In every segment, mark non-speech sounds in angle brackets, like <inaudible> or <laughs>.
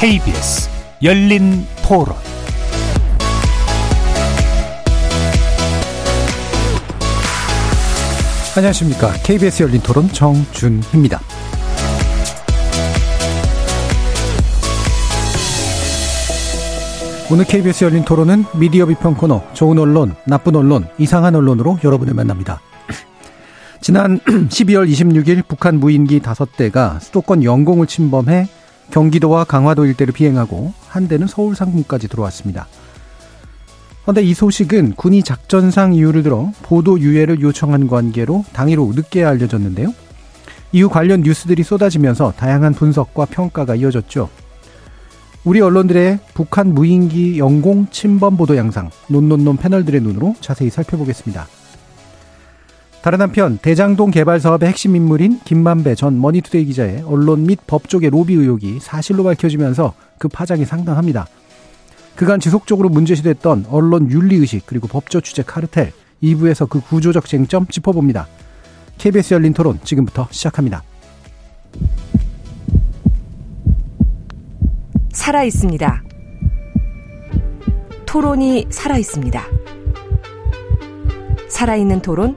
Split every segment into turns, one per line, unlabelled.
KBS 열린 토론 안녕하십니까. KBS 열린 토론 정준희입니다. 오늘 KBS 열린 토론은 미디어 비평 코너 좋은 언론, 나쁜 언론, 이상한 언론으로 여러분을 만납니다. 지난 <clears throat> 12월 26일 북한 무인기 5대가 수도권 영공을 침범해 경기도와 강화도 일대를 비행하고 한 대는 서울 상공까지 들어왔습니다. 그런데 이 소식은 군이 작전상 이유를 들어 보도 유예를 요청한 관계로 당일로 늦게 알려졌는데요. 이후 관련 뉴스들이 쏟아지면서 다양한 분석과 평가가 이어졌죠. 우리 언론들의 북한 무인기 영공 침범 보도 양상, 논논논 패널들의 눈으로 자세히 살펴보겠습니다. 다른 한편 대장동 개발 사업의 핵심 인물인 김만배 전 머니투데이 기자의 언론 및 법조계 로비 의혹이 사실로 밝혀지면서 그 파장이 상당합니다. 그간 지속적으로 문제시됐던 언론 윤리의식 그리고 법조 취재 카르텔 2부에서 그 구조적 쟁점 짚어봅니다. KBS 열린 토론 지금부터 시작합니다.
살아 있습니다. 토론이 살아 있습니다. 살아있는 토론,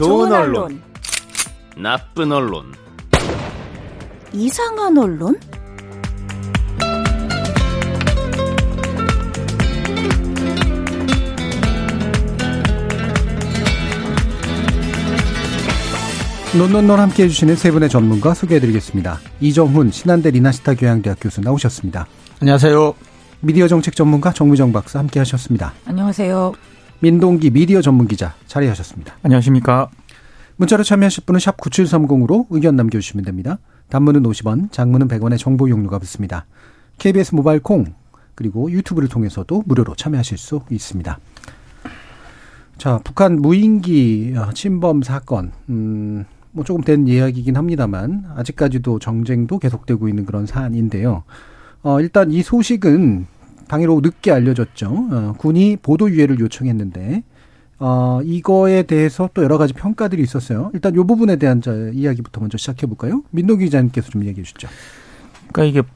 좋은 언론, 나쁜 언론,
이상한 언론?
논논논 함께 해주시는 세 분의 전문가 소개해드리겠습니다. 이정훈 신한대 리나시타 교양대학 교수 나오셨습니다.
안녕하세요.
미디어 정책 전문가 정무정 박사 함께 하셨습니다.
안녕하세요.
민동기 미디어 전문 기자 자리하셨습니다.
안녕하십니까.
문자로 참여하실 분은 샵 9730으로 의견 남겨주시면 됩니다. 단문은 50원, 장문은 100원의 정보 용료가 붙습니다. KBS 모바일 콩 그리고 유튜브를 통해서도 무료로 참여하실 수 있습니다. 자, 북한 무인기 침범 사건, 음, 뭐 조금 된 이야기이긴 합니다만 아직까지도 정쟁도 계속되고 있는 그런 사안인데요. 어, 일단 이 소식은 당일 늦게 알려졌죠. 어, 군이 보도 유예를 요청했는데 어, 이거에 대해서 또 여러 가지 평가들이 있었어요. 일단 이 부분에 대한 저 이야기부터 먼저 시작해 볼까요? 민노기 기자님께서 좀 얘기해 주시죠.
그러니까 이게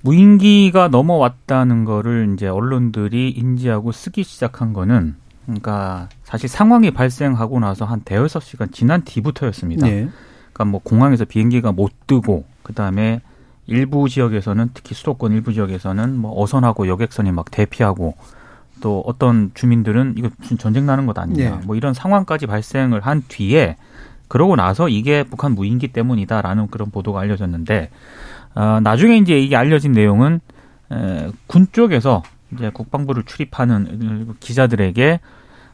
무인기가 넘어왔다는 거를 이제 언론들이 인지하고 쓰기 시작한 거는 그러니까 사실 상황이 발생하고 나서 한 대여섯 시간 지난 뒤부터였습니다. 네. 그러니까 뭐 공항에서 비행기가 못 뜨고 그다음에 일부 지역에서는 특히 수도권 일부 지역에서는 뭐 어선하고 여객선이 막 대피하고 또 어떤 주민들은 이거 무슨 전쟁 나는 것 아니냐 네. 뭐 이런 상황까지 발생을 한 뒤에 그러고 나서 이게 북한 무인기 때문이다라는 그런 보도가 알려졌는데 어, 나중에 이제 이게 알려진 내용은 에, 군 쪽에서 이제 국방부를 출입하는 기자들에게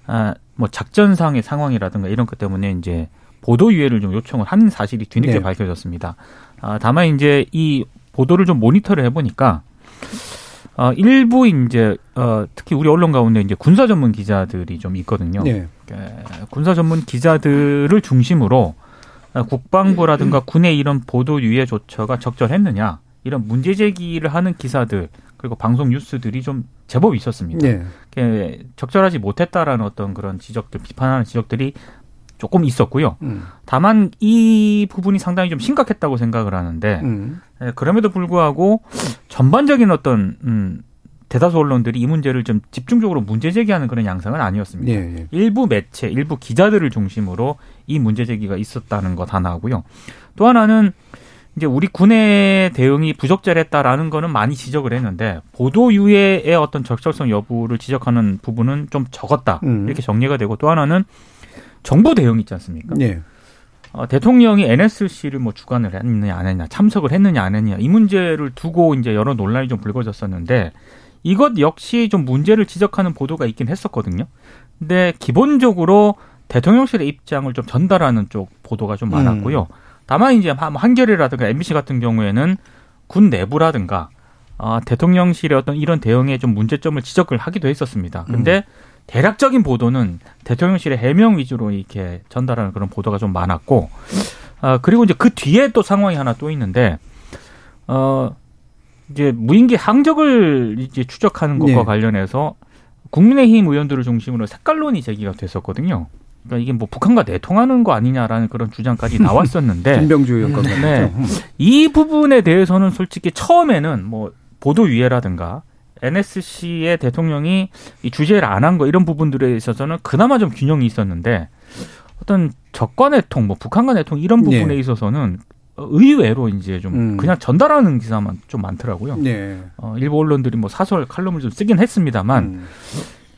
아, 뭐 작전상의 상황이라든가 이런 것 때문에 이제 보도 유예를 좀 요청을 한 사실이 뒤늦게 네. 밝혀졌습니다. 아, 다만 이제 이 보도를 좀 모니터를 해보니까 어, 일부 이제 어, 특히 우리 언론 가운데 이제 군사 전문 기자들이 좀 있거든요. 네. 에, 군사 전문 기자들을 중심으로 어, 국방부라든가 군의 이런 보도 유예 조처가 적절했느냐 이런 문제 제기를 하는 기사들 그리고 방송 뉴스들이 좀 제법 있었습니다. 네. 적절하지 못했다라는 어떤 그런 지적들 비판하는 지적들이 조금 있었고요. 음. 다만 이 부분이 상당히 좀 심각했다고 생각을 하는데 음. 예, 그럼에도 불구하고 전반적인 어떤 음, 대다수 언론들이 이 문제를 좀 집중적으로 문제 제기하는 그런 양상은 아니었습니다. 예, 예. 일부 매체, 일부 기자들을 중심으로 이 문제 제기가 있었다는 것 하나고요. 또 하나는 이제 우리 군의 대응이 부적절했다라는 거는 많이 지적을 했는데 보도 유예의 어떤 적절성 여부를 지적하는 부분은 좀 적었다 음. 이렇게 정리가 되고 또 하나는 정부 대응 있지 않습니까? 네. 어, 대통령이 NSC를 뭐 주관을 했느냐 안 했느냐 참석을 했느냐 안 했느냐 이 문제를 두고 이제 여러 논란이 좀 불거졌었는데 이것 역시 좀 문제를 지적하는 보도가 있긴 했었거든요. 근데 기본적으로 대통령실의 입장을 좀 전달하는 쪽 보도가 좀 많았고요. 음. 다만 이제 한겨레라든가 MBC 같은 경우에는 군 내부라든가 아, 대통령실의 어떤 이런 대응에 좀 문제점을 지적을 하기도 했었습니다. 근데 음. 대략적인 보도는 대통령실의 해명 위주로 이렇게 전달하는 그런 보도가 좀 많았고, 아, 그리고 이제 그 뒤에 또 상황이 하나 또 있는데, 어, 이제 무인기 항적을 이제 추적하는 것과 네. 관련해서 국민의힘 의원들을 중심으로 색깔론이 제기가 됐었거든요. 그러니까 이게 뭐 북한과 내통하는 거 아니냐라는 그런 주장까지 나왔었는데 <laughs>
김병주 의원과
네. 이 부분에 대해서는 솔직히 처음에는 뭐 보도 위해라든가 NSC의 대통령이 이 주제를 안 한 거 이런 부분들에 있어서는 그나마 좀 균형이 있었는데 어떤 적과 내통, 뭐 북한과 내통 이런 부분에 네. 있어서는 의외로 이제 좀 음. 그냥 전달하는 기사만 좀 많더라고요. 네. 어, 일부 언론들이 뭐 사설 칼럼을 좀 쓰긴 했습니다만 음.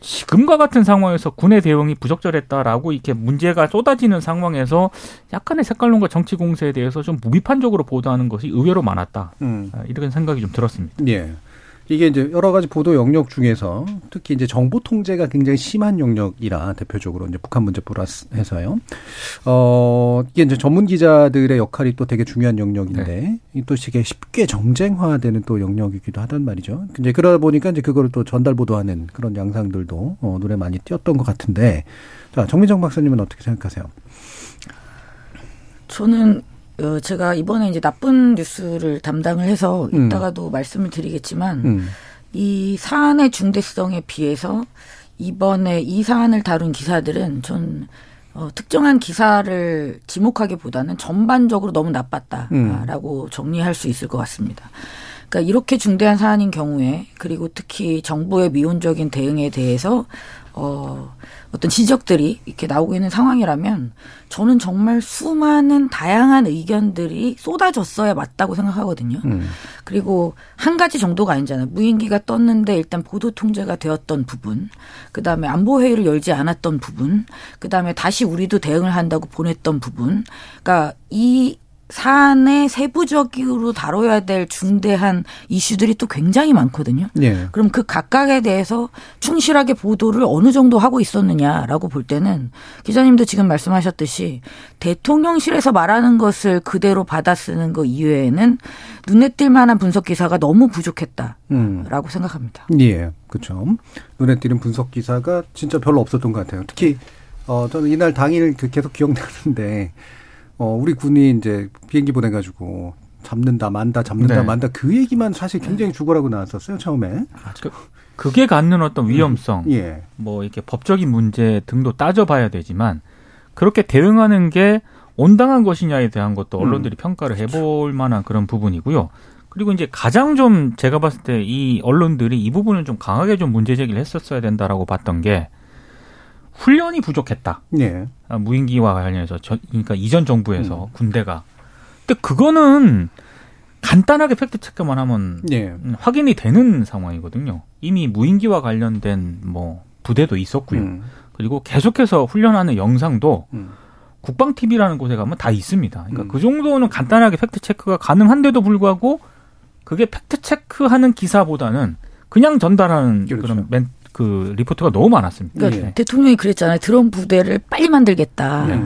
지금과 같은 상황에서 군의 대응이 부적절했다라고 이렇게 문제가 쏟아지는 상황에서 약간의 색깔론과 정치 공세에 대해서 좀 무비판적으로 보도하는 것이 의외로 많았다. 음. 아, 이런 생각이 좀 들었습니다.
예. 이게 이제 여러 가지 보도 영역 중에서 특히 이제 정보 통제가 굉장히 심한 영역이라 대표적으로 이제 북한 문제 플러스해서요. 어, 이게 이제 전문 기자들의 역할이 또 되게 중요한 영역인데 네. 또 이게 쉽게 정쟁화되는 또 영역이기도 하단 말이죠. 이제 그러다 보니까 이제 그거를 또 전달 보도하는 그런 양상들도 어, 눈에 많이 띄었던 것 같은데 자, 정민정 박사님은 어떻게 생각하세요?
저는 어, 제가 이번에 이제 나쁜 뉴스를 담당을 해서 음. 이따가도 말씀을 드리겠지만 음. 이 사안의 중대성에 비해서 이번에 이 사안을 다룬 기사들은 전 어, 특정한 기사를 지목하기보다는 전반적으로 너무 나빴다라고 음. 정리할 수 있을 것 같습니다. 그러니까 이렇게 중대한 사안인 경우에 그리고 특히 정부의 미온적인 대응에 대해서 어, 어떤 지적들이 이렇게 나오고 있는 상황이라면 저는 정말 수많은 다양한 의견들이 쏟아졌어야 맞다고 생각하거든요. 음. 그리고 한 가지 정도가 아니잖아요. 무인기가 떴는데 일단 보도 통제가 되었던 부분, 그 다음에 안보 회의를 열지 않았던 부분, 그 다음에 다시 우리도 대응을 한다고 보냈던 부분. 그러니까 이 사안의 세부적으로 다뤄야 될 중대한 이슈들이 또 굉장히 많거든요. 네. 그럼 그 각각에 대해서 충실하게 보도를 어느 정도 하고 있었느냐라고 볼 때는 기자님도 지금 말씀하셨듯이 대통령실에서 말하는 것을 그대로 받아 쓰는 것 이외에는 눈에 띌 만한 분석 기사가 너무 부족했다라고 음. 생각합니다.
예, 그렇죠. 눈에 띄는 분석 기사가 진짜 별로 없었던 것 같아요. 특히 어 저는 이날 당일 그 계속 기억나는데 어, 우리 군이 이제 비행기 보내가지고 잡는다, 만다, 잡는다, 네. 만다 그 얘기만 사실 굉장히 죽어라고 나왔었어요 처음에.
그, 그게 갖는 어떤 위험성, 음, 예. 뭐 이렇게 법적인 문제 등도 따져봐야 되지만 그렇게 대응하는 게 온당한 것이냐에 대한 것도 음. 언론들이 음. 평가를 해볼 만한 그런 부분이고요. 그리고 이제 가장 좀 제가 봤을 때 이 언론들이 이 부분을 좀 강하게 좀 문제 제기를 했었어야 된다라고 봤던 게 훈련이 부족했다. 네. 아, 무인기와 관련해서 저, 그러니까 이전 정부에서 음. 군대가. 근데 그거는 간단하게 팩트 체크만 하면 네. 확인이 되는 상황이거든요. 이미 무인기와 관련된 뭐 부대도 있었고요. 음. 그리고 계속해서 훈련하는 영상도 음. 국방 TV라는 곳에 가면 다 있습니다. 그러니까 음. 그 정도는 간단하게 팩트 체크가 가능한데도 불구하고 그게 팩트 체크하는 기사보다는 그냥 전달하는 그렇죠. 그런 멘, 그 리포트가 너무 많았습니다.
그러니까 네. 대통령이 그랬잖아요. 드론 부대를 빨리 만들겠다. 네.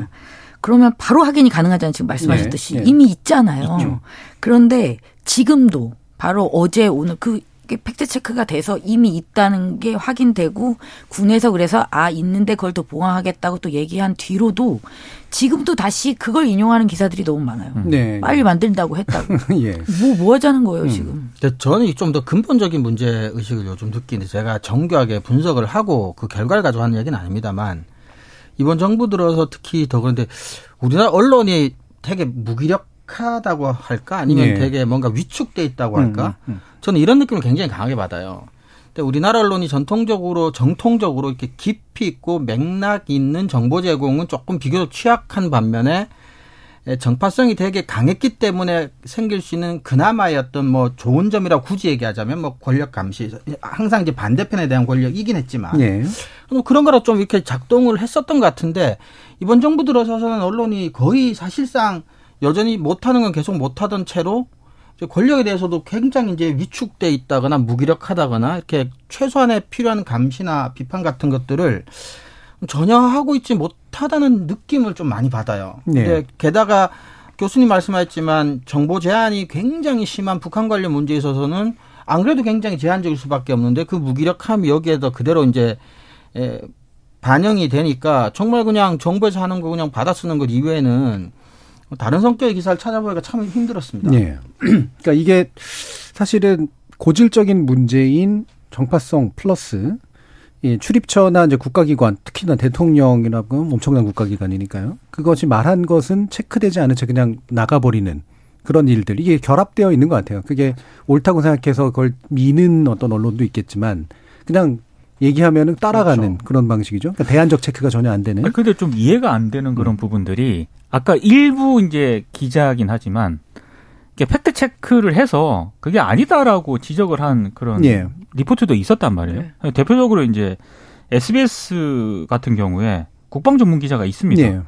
그러면 바로 확인이 가능하다는 지금 말씀하셨듯이 네. 이미 있잖아요. 있죠. 그런데 지금도 바로 어제 오늘 그 팩트 체크가 돼서 이미 있다는 게 확인되고 군에서 그래서 아 있는데 그걸 또 보강하겠다고 또 얘기한 뒤로도 지금도 다시 그걸 인용하는 기사들이 너무 많아요. 음. 네. 빨리 만든다고 했다고. <laughs> 예. 뭐, 뭐 하자는 거예요, 음. 지금.
근데 저는 좀 더 근본적인 문제 의식을 요즘 느끼는데 제가 정교하게 분석을 하고 그 결과를 가지고 하는 얘기는 아닙니다만 이번 정부 들어서 특히 더 그런데 우리나라 언론이 되게 무기력 하다고 할까 아니면 예. 되게 뭔가 위축돼 있다고 할까 음, 음, 음. 저는 이런 느낌을 굉장히 강하게 받아요. 근데 우리나라 언론이 전통적으로 정통적으로 이렇게 깊이 있고 맥락 있는 정보 제공은 조금 비교적 취약한 반면에 정파성이 되게 강했기 때문에 생길 수 있는 그나마의 어떤 뭐 좋은 점이라고 굳이 얘기하자면 뭐 권력 감시 항상 이제 반대편에 대한 권력이긴 했지만 예. 뭐 그런 거라 좀 이렇게 작동을 했었던 것 같은데 이번 정부 들어서서는 언론이 거의 사실상 여전히 못하는 건 계속 못하던 채로 권력에 대해서도 굉장히 이제 위축돼 있다거나 무기력하다거나 이렇게 최소한의 필요한 감시나 비판 같은 것들을 전혀 하고 있지 못하다는 느낌을 좀 많이 받아요. 네. 근데 게다가 교수님 말씀하셨지만 정보 제한이 굉장히 심한 북한 관련 문제에 있어서는 안 그래도 굉장히 제한적일 수밖에 없는데 그 무기력함이 여기에도 그대로 이제 에, 반영이 되니까 정말 그냥 정부에서 하는 거 그냥 받아 쓰는 것 이외에는 다른 성격의 기사를 찾아보기가 참 힘들었습니다.
네. <clears throat> 그러니까 이게 사실은 고질적인 문제인 정파성 플러스 예, 출입처나 이제 국가기관, 특히나 대통령이라고 엄청난 국가기관이니까요. 그것이 말한 것은 체크되지 않은 채 그냥 나가버리는 그런 일들. 이게 결합되어 있는 것 같아요. 그게 옳다고 생각해서 그걸 미는 어떤 언론도 있겠지만 그냥 얘기하면은 따라가는 그렇죠. 그런 방식이죠. 그러니까 대안적 체크가 전혀 안 되는.
근데 좀 이해가 안 되는 그런 음. 부분들이 아까 일부 이제 기자긴 하지만 팩트 체크를 해서 그게 아니다라고 지적을 한 그런 예. 리포트도 있었단 말이에요. 네. 대표적으로 이제 SBS 같은 경우에 국방 전문 기자가 있습니다. 예.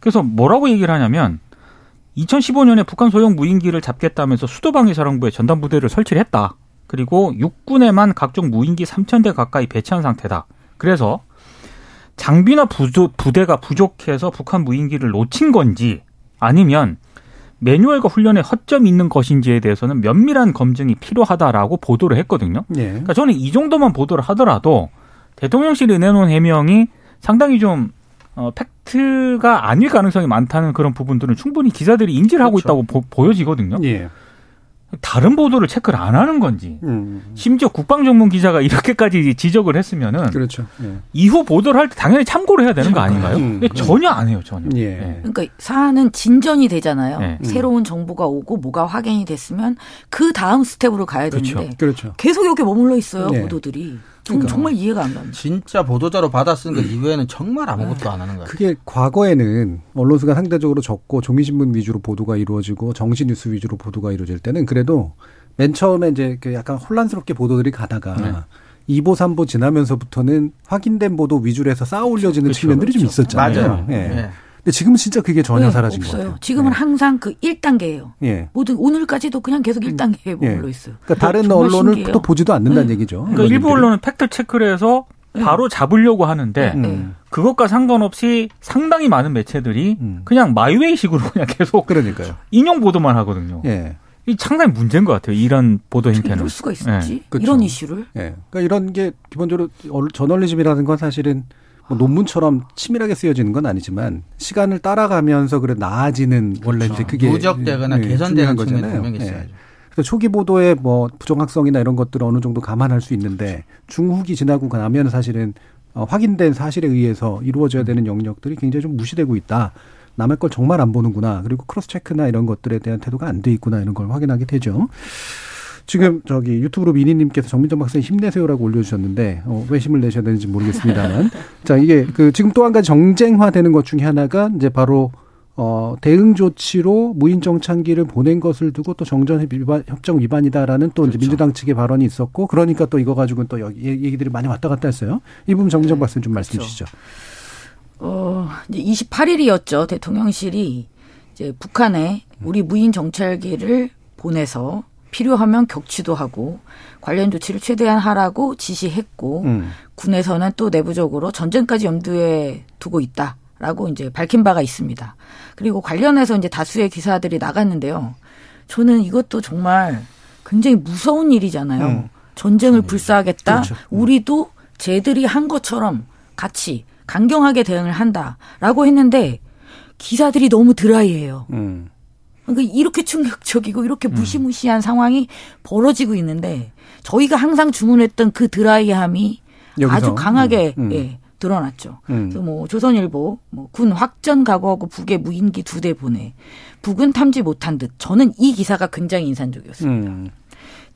그래서 뭐라고 얘기를 하냐면 2015년에 북한 소형 무인기를 잡겠다면서 수도방위사령부에 전담 부대를 설치를 했다. 그리고 육군에만 각종 무인기 3,000대 가까이 배치한 상태다. 그래서 장비나 부대가 부족해서 북한 무인기를 놓친 건지 아니면 매뉴얼과 훈련에 허점이 있는 것인지에 대해서는 면밀한 검증이 필요하다라고 보도를 했거든요. 네. 그러니까 저는 이 정도만 보도를 하더라도 대통령실이 내놓은 해명이 상당히 좀 어, 팩트가 아닐 가능성이 많다는 그런 부분들은 충분히 기자들이 인지를 하고 그렇죠. 있다고 보, 여지거든요 예. 다른 보도를 체크를 안 하는 건지 음. 심지어 국방 전문 기자가 이렇게까지 지적을 했으면은
그렇죠. 예.
이후 보도를 할 때 당연히 참고를 해야 되는 거 아닌가요? 음. 근데 전혀 안 해요 전혀. 예.
예. 그러니까 사안은 진전이 되잖아요. 예. 새로운 정보가 오고 뭐가 확인이 됐으면 그 다음 스텝으로 가야 그렇죠. 되는데
그렇죠.
계속 여기 머물러 있어요 예. 보도들이. 그러니까. 정말 이해가 안 갑니다.
진짜 보도자로 받아 쓰는 것 이외에는 정말 아무것도 안 하는 거예요.
그게 과거에는 언론수가 상대적으로 적고 종이신문 위주로 보도가 이루어지고 정시뉴스 위주로 보도가 이루어질 때는 그래도 맨 처음에 이제 그 약간 혼란스럽게 보도들이 가다가 네. 2보, 3보 지나면서부터는 확인된 보도 위주로 해서 쌓아 올려지는 그렇죠. 측면들이 그렇죠. 좀 있었잖아요.
맞아요. 예. 네.
근데 지금은 진짜 그게 전혀
네,
사라진
없어요.
거예요.
지금은 네. 항상 그 1단계예요. 예. 모든 오늘까지도 그냥 계속 1단계에 음. 머물러 예. 있어요.
그러니까 다른 언론을 신기해요. 또 보지도 않는다는 네. 얘기죠.
그러니까 일부 언론은 팩트 체크를 해서 네. 바로 잡으려고 하는데 음. 그것과 상관없이 상당히 많은 매체들이 음. 그냥 마이웨이식으로 그냥 계속
그러니까요.
인용 보도만 하거든요. 예. 이 상당히 문제인 것 같아요. 이런 보도 행태는.
이럴 수가 있었지. 예. 그렇죠. 이런 이슈를.
예. 그러니까 이런 게 기본적으로 저널리즘이라는 건 사실은 뭐 논문처럼 치밀하게 쓰여지는 건 아니지만 시간을 따라가면서 그래 나아지는 그렇죠. 원래 이제 그게
누적되거나 네, 개선되는 거잖아요. 분명히 있어야죠. 네.
그래서 초기 보도의 뭐 부정확성이나 이런 것들을 어느 정도 감안할 수 있는데 중후기 지나고 나면 사실은 어, 확인된 사실에 의해서 이루어져야 되는 영역들이 굉장히 좀 무시되고 있다. 남의 걸 정말 안 보는구나. 그리고 크로스 체크나 이런 것들에 대한 태도가 안 돼 있구나 이런 걸 확인하게 되죠. 지금 저기 유튜브로 미니님께서 정민정 박사님 힘내세요라고 올려주셨는데 어, 왜 힘을 내셔야 되는지 모르겠습니다만 <laughs> 자 이게 그 지금 또 한 가지 정쟁화되는 것 중에 하나가 이제 바로 어, 대응 조치로 무인 정찰기를 보낸 것을 두고 또 정전 위반, 협정 위반이다라는 또 그렇죠. 이제 민주당 측의 발언이 있었고 그러니까 또 이거 가지고는 또 여기 얘기들이 많이 왔다 갔다 했어요. 이 부분 정민정 네, 박사님 좀 그렇죠. 말씀 주시죠.
어, 이제 28일이었죠. 대통령실이 이제 북한에 우리 무인 정찰기를 보내서 필요하면 격추도 하고 관련 조치를 최대한 하라고 지시했고 음. 군에서는 또 내부적으로 전쟁까지 염두에 두고 있다 라고 이제 밝힌 바가 있습니다. 그리고 관련해서 이제 다수의 기사들이 나갔는데요. 저는 이것도 정말 굉장히 무서운 일이잖아요. 음. 전쟁을 불사하겠다. 그렇죠. 음. 우리도 쟤들이 한 것처럼 같이 강경하게 대응을 한다라고 했는데 기사들이 너무 드라이해요. 음. 그러니까 이렇게 충격적이고 이렇게 음. 무시무시한 음. 상황이 벌어지고 있는데 저희가 항상 주문했던 그 드라이함이 여기서. 아주 강하게 음. 음. 예, 드러났죠. 음. 그래서 뭐 조선일보 뭐 군 확전 각오하고 북에 무인기 두 대 보내 북은 탐지 못한 듯 저는 이 기사가 굉장히 인상적이었습니다. 음.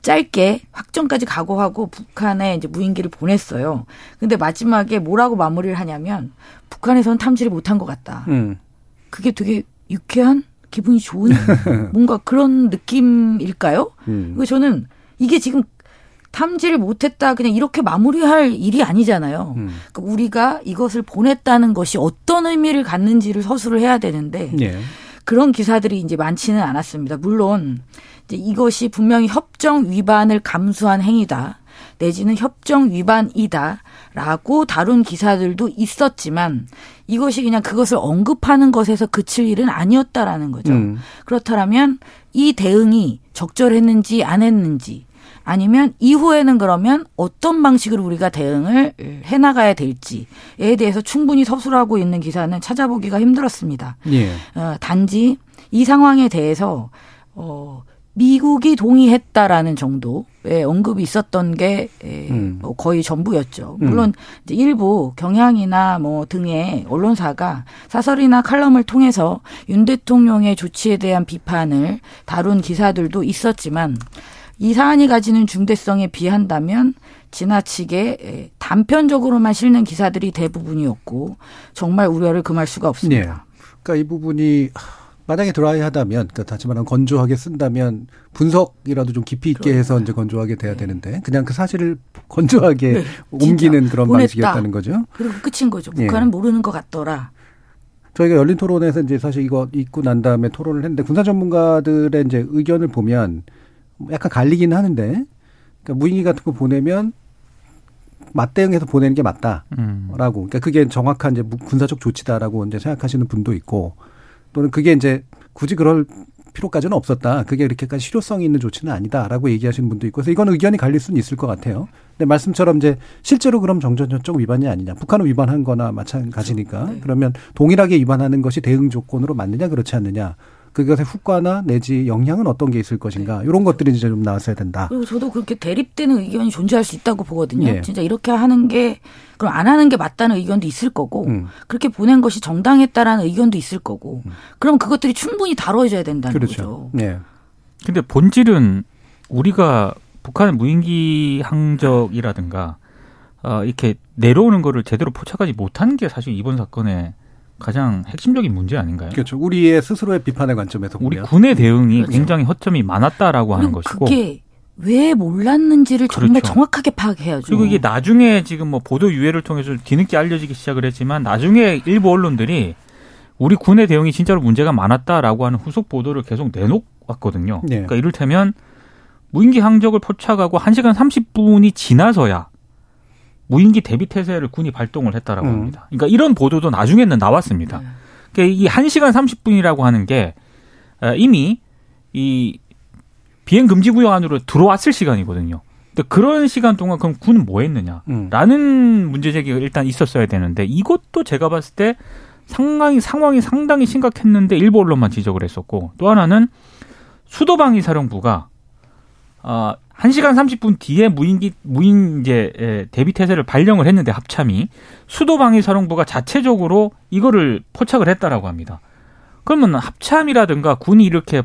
짧게 확정까지 각오하고 북한에 이제 무인기를 보냈어요. 근데 마지막에 뭐라고 마무리를 하냐면 북한에서는 탐지를 못한 것 같다. 그게 되게 유쾌한 기분이 좋은 <laughs> 뭔가 그런 느낌일까요? 음. 그 저는 이게 지금 탐지를 못했다 그냥 이렇게 마무리할 일이 아니잖아요. 음. 그러니까 우리가 이것을 보냈다는 것이 어떤 의미를 갖는지를 서술을 해야 되는데 예. 그런 기사들이 이제 많지는 않았습니다. 물론 이제 이것이 분명히 협정 위반을 감수한 행위다. 내지는 협정 위반이다라고 다룬 기사들도 있었지만 이것이 그냥 그것을 언급하는 것에서 그칠 일은 아니었다라는 거죠. 음. 그렇다면 이 대응이 적절했는지 안 했는지 아니면 이후에는 그러면 어떤 방식으로 우리가 대응을 해나가야 될지에 대해서 충분히 서술하고 있는 기사는 찾아보기가 힘들었습니다. 예. 어, 단지 이 상황에 대해서 어, 미국이 동의했다라는 정도의 언급이 있었던 게 음. 뭐 거의 전부였죠. 음. 물론 이제 일부 경향이나 뭐 등의 언론사가 사설이나 칼럼을 통해서 윤 대통령의 조치에 대한 비판을 다룬 기사들도 있었지만 이 사안이 가지는 중대성에 비한다면 지나치게 단편적으로만 실는 기사들이 대부분이었고 정말 우려를 금할 수가 없습니다. 네.
그러니까 이 부분이 만약에 드라이하다면, 그러니까 다시 말하면 건조하게 쓴다면 분석이라도 좀 깊이 있게 해서 이제 건조하게 돼야 네. 되는데 그냥 그 사실을 <laughs> 건조하게 네, 옮기는 그런 보냈다. 방식이었다는 거죠.
그리고 끝인 거죠. 예. 북한은 네. 모르는 것 같더라.
저희가 열린 토론에서 이제 사실 이거 있고 난 다음에 토론을 했는데 군사 전문가들의 이제 의견을 보면 약간 갈리긴 하는데 그러니까 무인기 같은 거 보내면 맞대응해서 보내는 게 맞다라고. 음. 그러니까 그게 정확한 이제 군사적 조치다라고 이제 생각하시는 분도 있고 또는 그게 이제 굳이 그럴 필요까지는 없었다. 그게 그렇게까지 실효성이 있는 조치는 아니다라고 얘기하시는 분도 있고 그래서 이건 의견이 갈릴 수는 있을 것 같아요. 근데 말씀처럼 이제 실제로 그럼 정전협정 위반이 아니냐. 북한은 위반한 거나 마찬가지니까. 그렇죠. 네. 그러면 동일하게 위반하는 것이 대응 조건으로 맞느냐 그렇지 않느냐. 그것의 후과나 내지 영향은 어떤 게 있을 것인가 이런 것들이 이제 좀 나왔어야 된다.
그리고 저도 그렇게 대립되는 의견이 존재할 수 있다고 보거든요. 네. 진짜 이렇게 하는 게 그럼 안 하는 게 맞다는 의견도 있을 거고 음. 그렇게 보낸 것이 정당했다라는 의견도 있을 거고 음. 그럼 그것들이 충분히 다뤄져야 된다는 그렇죠. 거죠. 네.
근데 본질은 우리가 북한 무인기 항적이라든가 어, 이렇게 내려오는 거를 제대로 포착하지 못한 게 사실 이번 사건의 가장 핵심적인 문제 아닌가요?
그렇죠. 우리의 스스로의 비판의 관점에서
우리 군의 대응이 그렇죠. 굉장히 허점이 많았다라고 하는 것이고
그게 왜 몰랐는지를 그렇죠. 정말 정확하게 파악해야죠.
그리고 이게 나중에 지금 뭐 보도 유해를 통해서 뒤늦게 알려지기 시작을 했지만 나중에 일부 언론들이 우리 군의 대응이 진짜로 문제가 많았다라고 하는 후속 보도를 계속 내놓았거든요. 네. 그러니까 이를테면 무인기 항적을 포착하고 1시간 30분이 지나서야 무인기 대비 태세를 군이 발동을 했다라고 음. 합니다. 그러니까 이런 보도도 나중에는 나왔습니다. 네. 그러니까 이 1시간 30분이라고 하는 게 어, 이미 이 비행 금지 구역 안으로 들어왔을 시간이거든요. 근데 그런 시간 동안 그럼 군은 뭐 했느냐라는 음. 문제 제기가 일단 있었어야 되는데 이것도 제가 봤을 때 상당히 상황이 상당히 심각했는데 일부 언론만 지적을 했었고 또 하나는 수도방위 사령부가 아 1시간 30분 뒤에 무인기 무인 이제 대비 태세를 발령을 했는데 합참이 수도 방위 사령부가 자체적으로 이거를 포착을 했다라고 합니다. 그러면 합참이라든가 군이 이렇게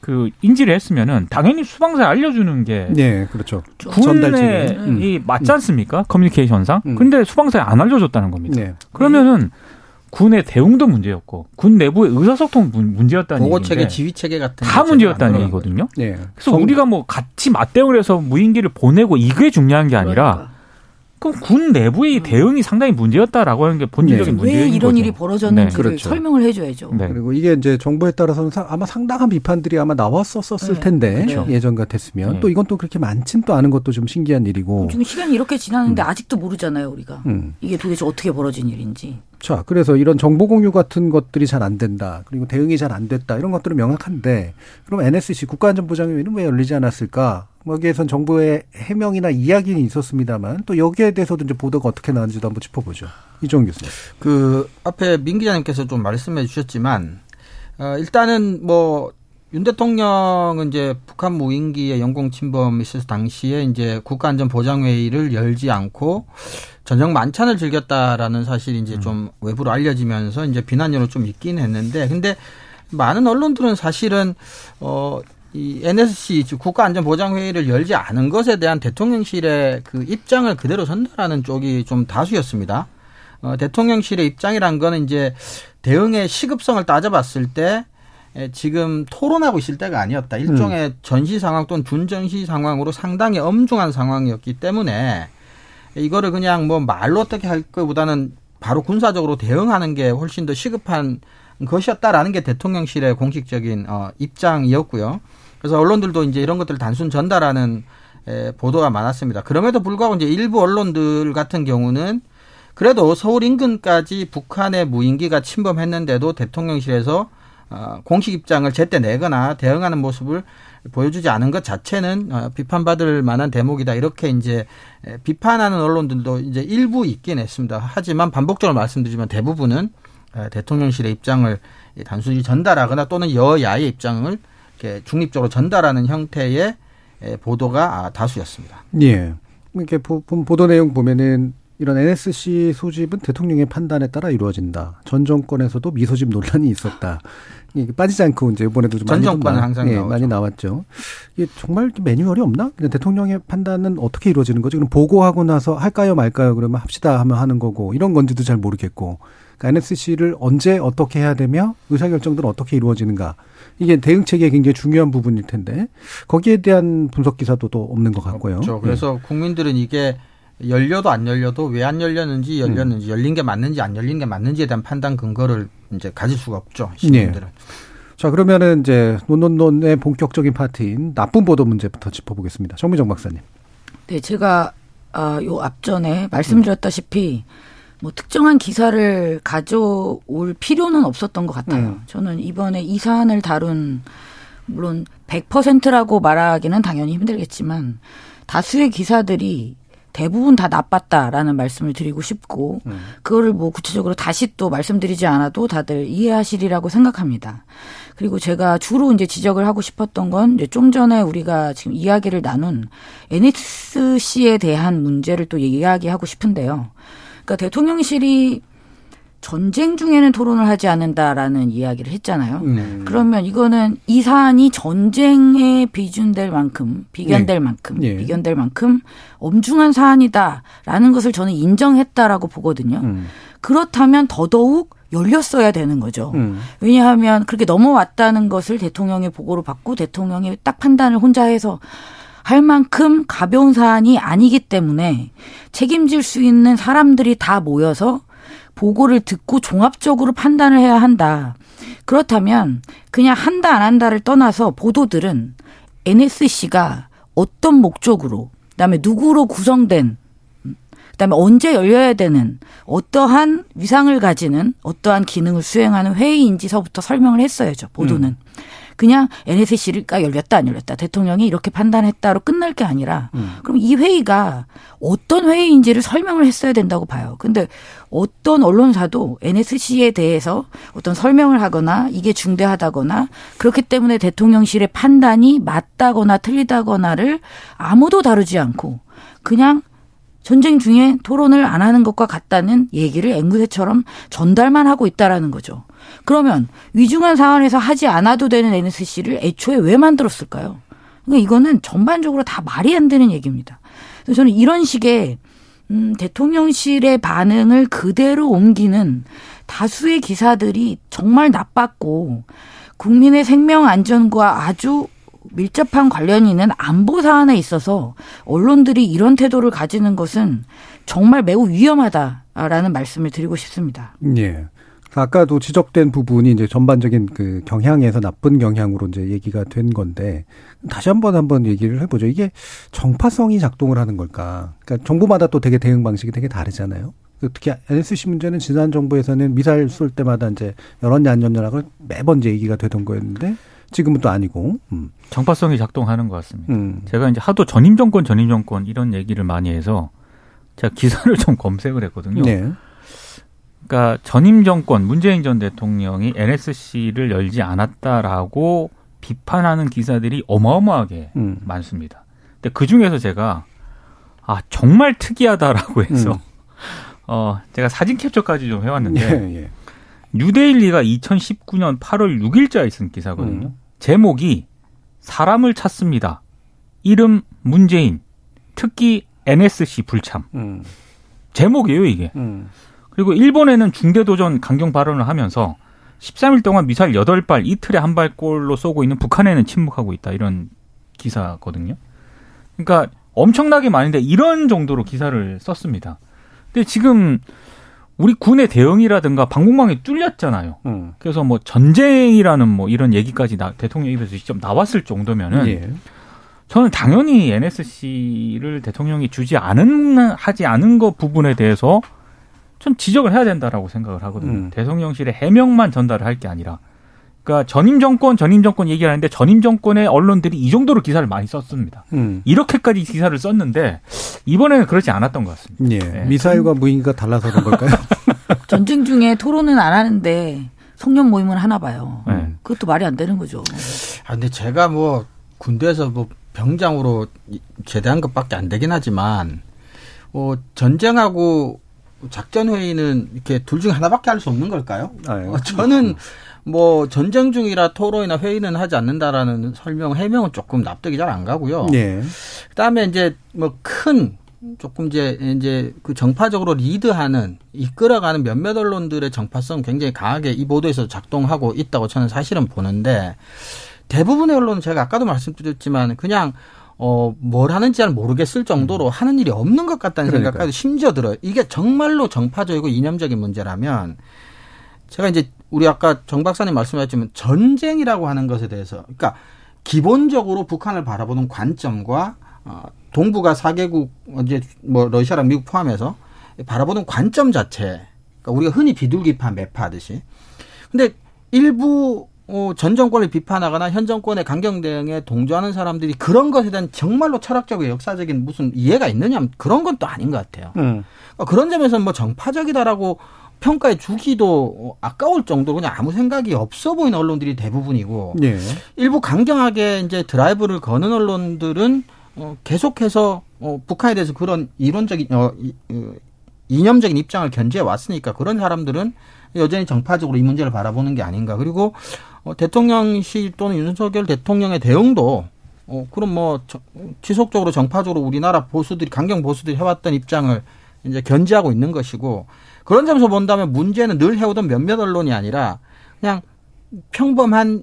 그 인지를 했으면은 당연히 수방사에 알려주는 게
네, 그렇죠.
군의 음. 이 맞지 않습니까? 커뮤니케이션상. 음. 근데 수방사에 안 알려줬다는 겁니다. 네. 그러면은 군의 대응도 문제였고 군 내부의 의사소통 문제였다는
보고 체계, 지휘 체계 같은
다 문제였다는 얘기거든요. 네. 그래서 정... 우리가 뭐 같이 맞대응을 해서 무인기를 보내고 이게 중요한 게 아니라 그러니까. 그럼 군 내부의 음. 대응이 상당히 문제였다라고 하는 게 본질적인 네. 문제인
왜 이런
거죠.
일이 벌어졌는지를 네. 그렇죠. 설명을 해줘야죠.
네. 그리고 이게 이제 정부에 따라서는 아마 상당한 비판들이 아마 나왔었었을 네. 텐데 그렇죠. 예전 같았으면 네. 또 이건 또 그렇게 많진 또 않은 것도 좀 신기한 일이고
지금 시간이 이렇게 지났는데 음. 아직도 모르잖아요 우리가 음. 이게 도대체 어떻게 벌어진 일인지.
자, 그래서 이런 정보 공유 같은 것들이 잘 안 된다. 그리고 대응이 잘 안 됐다. 이런 것들은 명확한데, 그럼 NSC 국가안전보장회의는 왜 열리지 않았을까? 뭐 여기에선 정부의 해명이나 이야기는 있었습니다만, 또 여기에 대해서도 이제 보도가 어떻게 나왔는지도 한번 짚어보죠. 이종 교수님.
그, 앞에 민 기자님께서 좀 말씀해 주셨지만, 어, 일단은 뭐, 윤 대통령은 이제 북한 무인기의 영공 침범 있을 당시에 이제 국가안전보장회의를 열지 않고 저녁 만찬을 즐겼다라는 사실이 이제 음. 좀 외부로 알려지면서 이제 비난으로 좀 있긴 했는데 근데 많은 언론들은 사실은 어, 이 NSC 즉 국가안전보장회의를 열지 않은 것에 대한 대통령실의 그 입장을 그대로 전달하는 쪽이 좀 다수였습니다. 어, 대통령실의 입장이란 거는 이제 대응의 시급성을 따져봤을 때 지금 토론하고 있을 때가 아니었다. 일종의 음. 전시 상황 또는 준전시 상황으로 상당히 엄중한 상황이었기 때문에 이거를 그냥 뭐 말로 어떻게 할 것보다는 바로 군사적으로 대응하는 게 훨씬 더 시급한 것이었다라는 게 대통령실의 공식적인 어, 입장이었고요. 그래서 언론들도 이제 이런 것들을 단순 전달하는 보도가 많았습니다. 그럼에도 불구하고 이제 일부 언론들 같은 경우는 그래도 서울 인근까지 북한의 무인기가 침범했는데도 대통령실에서 어, 공식 입장을 제때 내거나 대응하는 모습을 보여주지 않은 것 자체는 어, 비판받을 만한 대목이다. 이렇게 이제 비판하는 언론들도 이제 일부 있긴 했습니다. 하지만 반복적으로 말씀드리지만 대부분은 대통령실의 입장을 단순히 전달하거나 또는 여야의 입장을 이렇게 중립적으로 전달하는 형태의 보도가 아, 다수였습니다.
예. 이렇게 보도 내용 보면은 이런 NSC 소집은 대통령의 판단에 따라 이루어진다. 전 정권에서도 미소집 논란이 있었다. 이게 빠지지 않고 이제 이번에도
좀전 정권은 항상
예, 많이 나왔죠. 이게 정말 매뉴얼이 없나? 그냥 대통령의 판단은 어떻게 이루어지는 거죠? 그럼 보고하고 나서 할까요 말까요? 그러면 합시다 하면 하는 거고 이런 건지도 잘 모르겠고 그러니까 NSC를 언제 어떻게 해야 되며 의사결정들은 어떻게 이루어지는가 이게 대응 체계에 굉장히 중요한 부분일 텐데 거기에 대한 분석 기사도 또 없는 것 같고요.
그렇죠. 그래서 네. 국민들은 이게 열려도 안 열려도 왜 안 열렸는지 열렸는지 음. 열린 게 맞는지 안 열린 게 맞는지에 대한 판단 근거를 이제 가질 수가 없죠 시민들은. 네.
자 그러면은 이제 논논논의 본격적인 파트인 나쁜 보도 문제부터 짚어보겠습니다. 정미정 박사님.
네, 제가 아, 요 앞전에 말씀드렸다시피 뭐 특정한 기사를 가져올 필요는 없었던 것 같아요. 음. 저는 이번에 이 사안을 다룬 물론 100%라고 말하기는 당연히 힘들겠지만 다수의 기사들이 대부분 다 나빴다라는 말씀을 드리고 싶고 음. 그거를 뭐 구체적으로 다시 또 말씀드리지 않아도 다들 이해하시리라고 생각합니다. 그리고 제가 주로 이제 지적을 하고 싶었던 건 이제 좀 전에 우리가 지금 이야기를 나눈 NSC에 대한 문제를 또 이야기하고 싶은데요. 그러니까 대통령실이 전쟁 중에는 토론을 하지 않는다라는 이야기를 했잖아요. 네. 그러면 이거는 이 사안이 전쟁에 비준될 만큼 비견될 네. 만큼 네. 비견될 만큼 엄중한 사안이다라는 것을 저는 인정했다라고 보거든요. 음. 그렇다면 더더욱 열렸어야 되는 거죠. 음. 왜냐하면 그렇게 넘어왔다는 것을 대통령의 보고로 받고 대통령이 딱 판단을 혼자 해서 할 만큼 가벼운 사안이 아니기 때문에 책임질 수 있는 사람들이 다 모여서 보고를 듣고 종합적으로 판단을 해야 한다. 그렇다면 그냥 한다 안 한다를 떠나서 보도들은 NSC가 어떤 목적으로 그다음에 누구로 구성된 그다음에 언제 열려야 되는 어떠한 위상을 가지는 어떠한 기능을 수행하는 회의인지서부터 설명을 했어야죠. 보도는. 음. 그냥 NSC가 열렸다 안 열렸다 대통령이 이렇게 판단했다로 끝날 게 아니라 음. 그럼 이 회의가 어떤 회의인지를 설명을 했어야 된다고 봐요. 근데 어떤 언론사도 NSC에 대해서 어떤 설명을 하거나 이게 중대하다거나 그렇기 때문에 대통령실의 판단이 맞다거나 틀리다거나를 아무도 다루지 않고 그냥 전쟁 중에 토론을 안 하는 것과 같다는 얘기를 앵무새처럼 전달만 하고 있다라는 거죠. 그러면 위중한 상황에서 하지 않아도 되는 NSC를 애초에 왜 만들었을까요? 그러니까 이거는 전반적으로 다 말이 안 되는 얘기입니다. 그래서 저는 이런 식의 음, 대통령실의 반응을 그대로 옮기는 다수의 기사들이 정말 나빴고 국민의 생명 안전과 아주 밀접한 관련이 있는 안보 사안에 있어서 언론들이 이런 태도를 가지는 것은 정말 매우 위험하다라는 말씀을 드리고 싶습니다.
예. 아까도 지적된 부분이 이제 전반적인 그 경향에서 나쁜 경향으로 이제 얘기가 된 건데 다시 한번 한번 얘기를 해보죠. 이게 정파성이 작동을 하는 걸까? 그러니까 정부마다 또 되게 대응 방식이 되게 다르잖아요. 특히 NSC 문제는 지난 정부에서는 미사일 쏠 때마다 이제 여론이 안 연연하고 매번 이제 얘기가 되던 거였는데 지금은 또 아니고. 음.
정파성이 작동하는 것 같습니다. 음. 제가 이제 하도 전임 정권, 전임 정권 이런 얘기를 많이 해서 제가 기사를 <laughs> 좀 검색을 했거든요. 네. 그러니까 전임 정권 문재인 전 대통령이 NSC를 열지 않았다라고 비판하는 기사들이 어마어마하게 음. 많습니다. 근데 그 중에서 제가 아 정말 특이하다라고 해서 음. <laughs> 어 제가 사진 캡처까지 좀 해왔는데 예, 예. 뉴데일리가 2019년 8월 6일자에 쓴 기사거든요. 음. 제목이 사람을 찾습니다. 이름 문재인 특히 NSC 불참. 음. 제목이에요 이게. 음. 그리고 일본에는 중대도전 강경 발언을 하면서 13일 동안 미사일 8발 이틀에 한 발꼴로 쏘고 있는 북한에는 침묵하고 있다. 이런 기사거든요. 그러니까 엄청나게 많은데 이런 정도로 기사를 썼습니다. 근데 지금 우리 군의 대응이라든가 방공망이 뚫렸잖아요. 음. 그래서 뭐 전쟁이라는 뭐 이런 얘기까지 나, 대통령 입에서 직접 나왔을 정도면은 예. 저는 당연히 NSC를 대통령이 주지 않은 하지 않은 것 부분에 대해서 전 지적을 해야 된다라고 생각을 하거든요. 음. 대통령실에 해명만 전달을 할 게 아니라 그러니까 전임 정권 전임 정권 얘기를 하는데 전임 정권의 언론들이 이 정도로 기사를 많이 썼습니다. 음. 이렇게까지 기사를 썼는데 이번에는 그렇지 않았던 것 같습니다.
예. 네. 미사일과 무인기가 달라서 그런 걸까요? <laughs>
전쟁 중에 토론은 안 하는데 송년 모임을 하나 봐요. 네. 그것도 말이 안 되는 거죠.
아 근데 제가 뭐 군대에서 뭐 병장으로 제대한 것밖에 안 되긴 하지만 뭐 전쟁하고 작전 회의는 이렇게 둘중 하나밖에 할 수 없는 걸까요? 아, 예. 어, 저는 뭐 전쟁 중이라 토론이나 회의는 하지 않는다라는 설명 해명은 조금 납득이 잘 안 가고요. 네. 그다음에 이제 뭐 큰 조금 이제 이제 그 정파적으로 리드하는 이끌어가는 몇몇 언론들의 정파성 굉장히 강하게 이 보도에서 작동하고 있다고 저는 사실은 보는데 대부분의 언론은 제가 아까도 말씀드렸지만 그냥 어, 뭘 하는지 잘 모르겠을 정도로 음. 하는 일이 없는 것 같다는 그러니까요. 생각까지 심지어 들어요. 이게 정말로 정파적이고 이념적인 문제라면 제가 이제 우리 아까 정 박사님 말씀하셨지만 전쟁이라고 하는 것에 대해서 그러니까 기본적으로 북한을 바라보는 관점과 어, 동북아 사개국 이제 뭐 러시아랑 미국 포함해서 바라보는 관점 자체 그러니까 우리가 흔히 비둘기파 매파하듯이 근데 일부 어, 전 정권을 비판하거나 현 정권의 강경 대응에 동조하는 사람들이 그런 것에 대한 정말로 철학적이고 역사적인 무슨 이해가 있느냐 그런 건 또 아닌 것 같아요. 음. 그러니까 그런 점에서 뭐 정파적이다라고 평가해 주기도 아까울 정도로 그냥 아무 생각이 없어 보이는 언론들이 대부분이고 예. 일부 강경하게 이제 드라이브를 거는 언론들은 어, 계속해서 어, 북한에 대해서 그런 이론적인 어, 이, 어, 이념적인 입장을 견지해 왔으니까 그런 사람들은 여전히 정파적으로 이 문제를 바라보는 게 아닌가. 그리고 어, 대통령실 또는 윤석열 대통령의 대응도 어, 그럼 뭐 저, 지속적으로 정파적으로 우리나라 보수들이 강경 보수들이 해왔던 입장을 이제 견지하고 있는 것이고 그런 점에서 본다면 문제는 늘 해오던 몇몇 언론이 아니라 그냥 평범한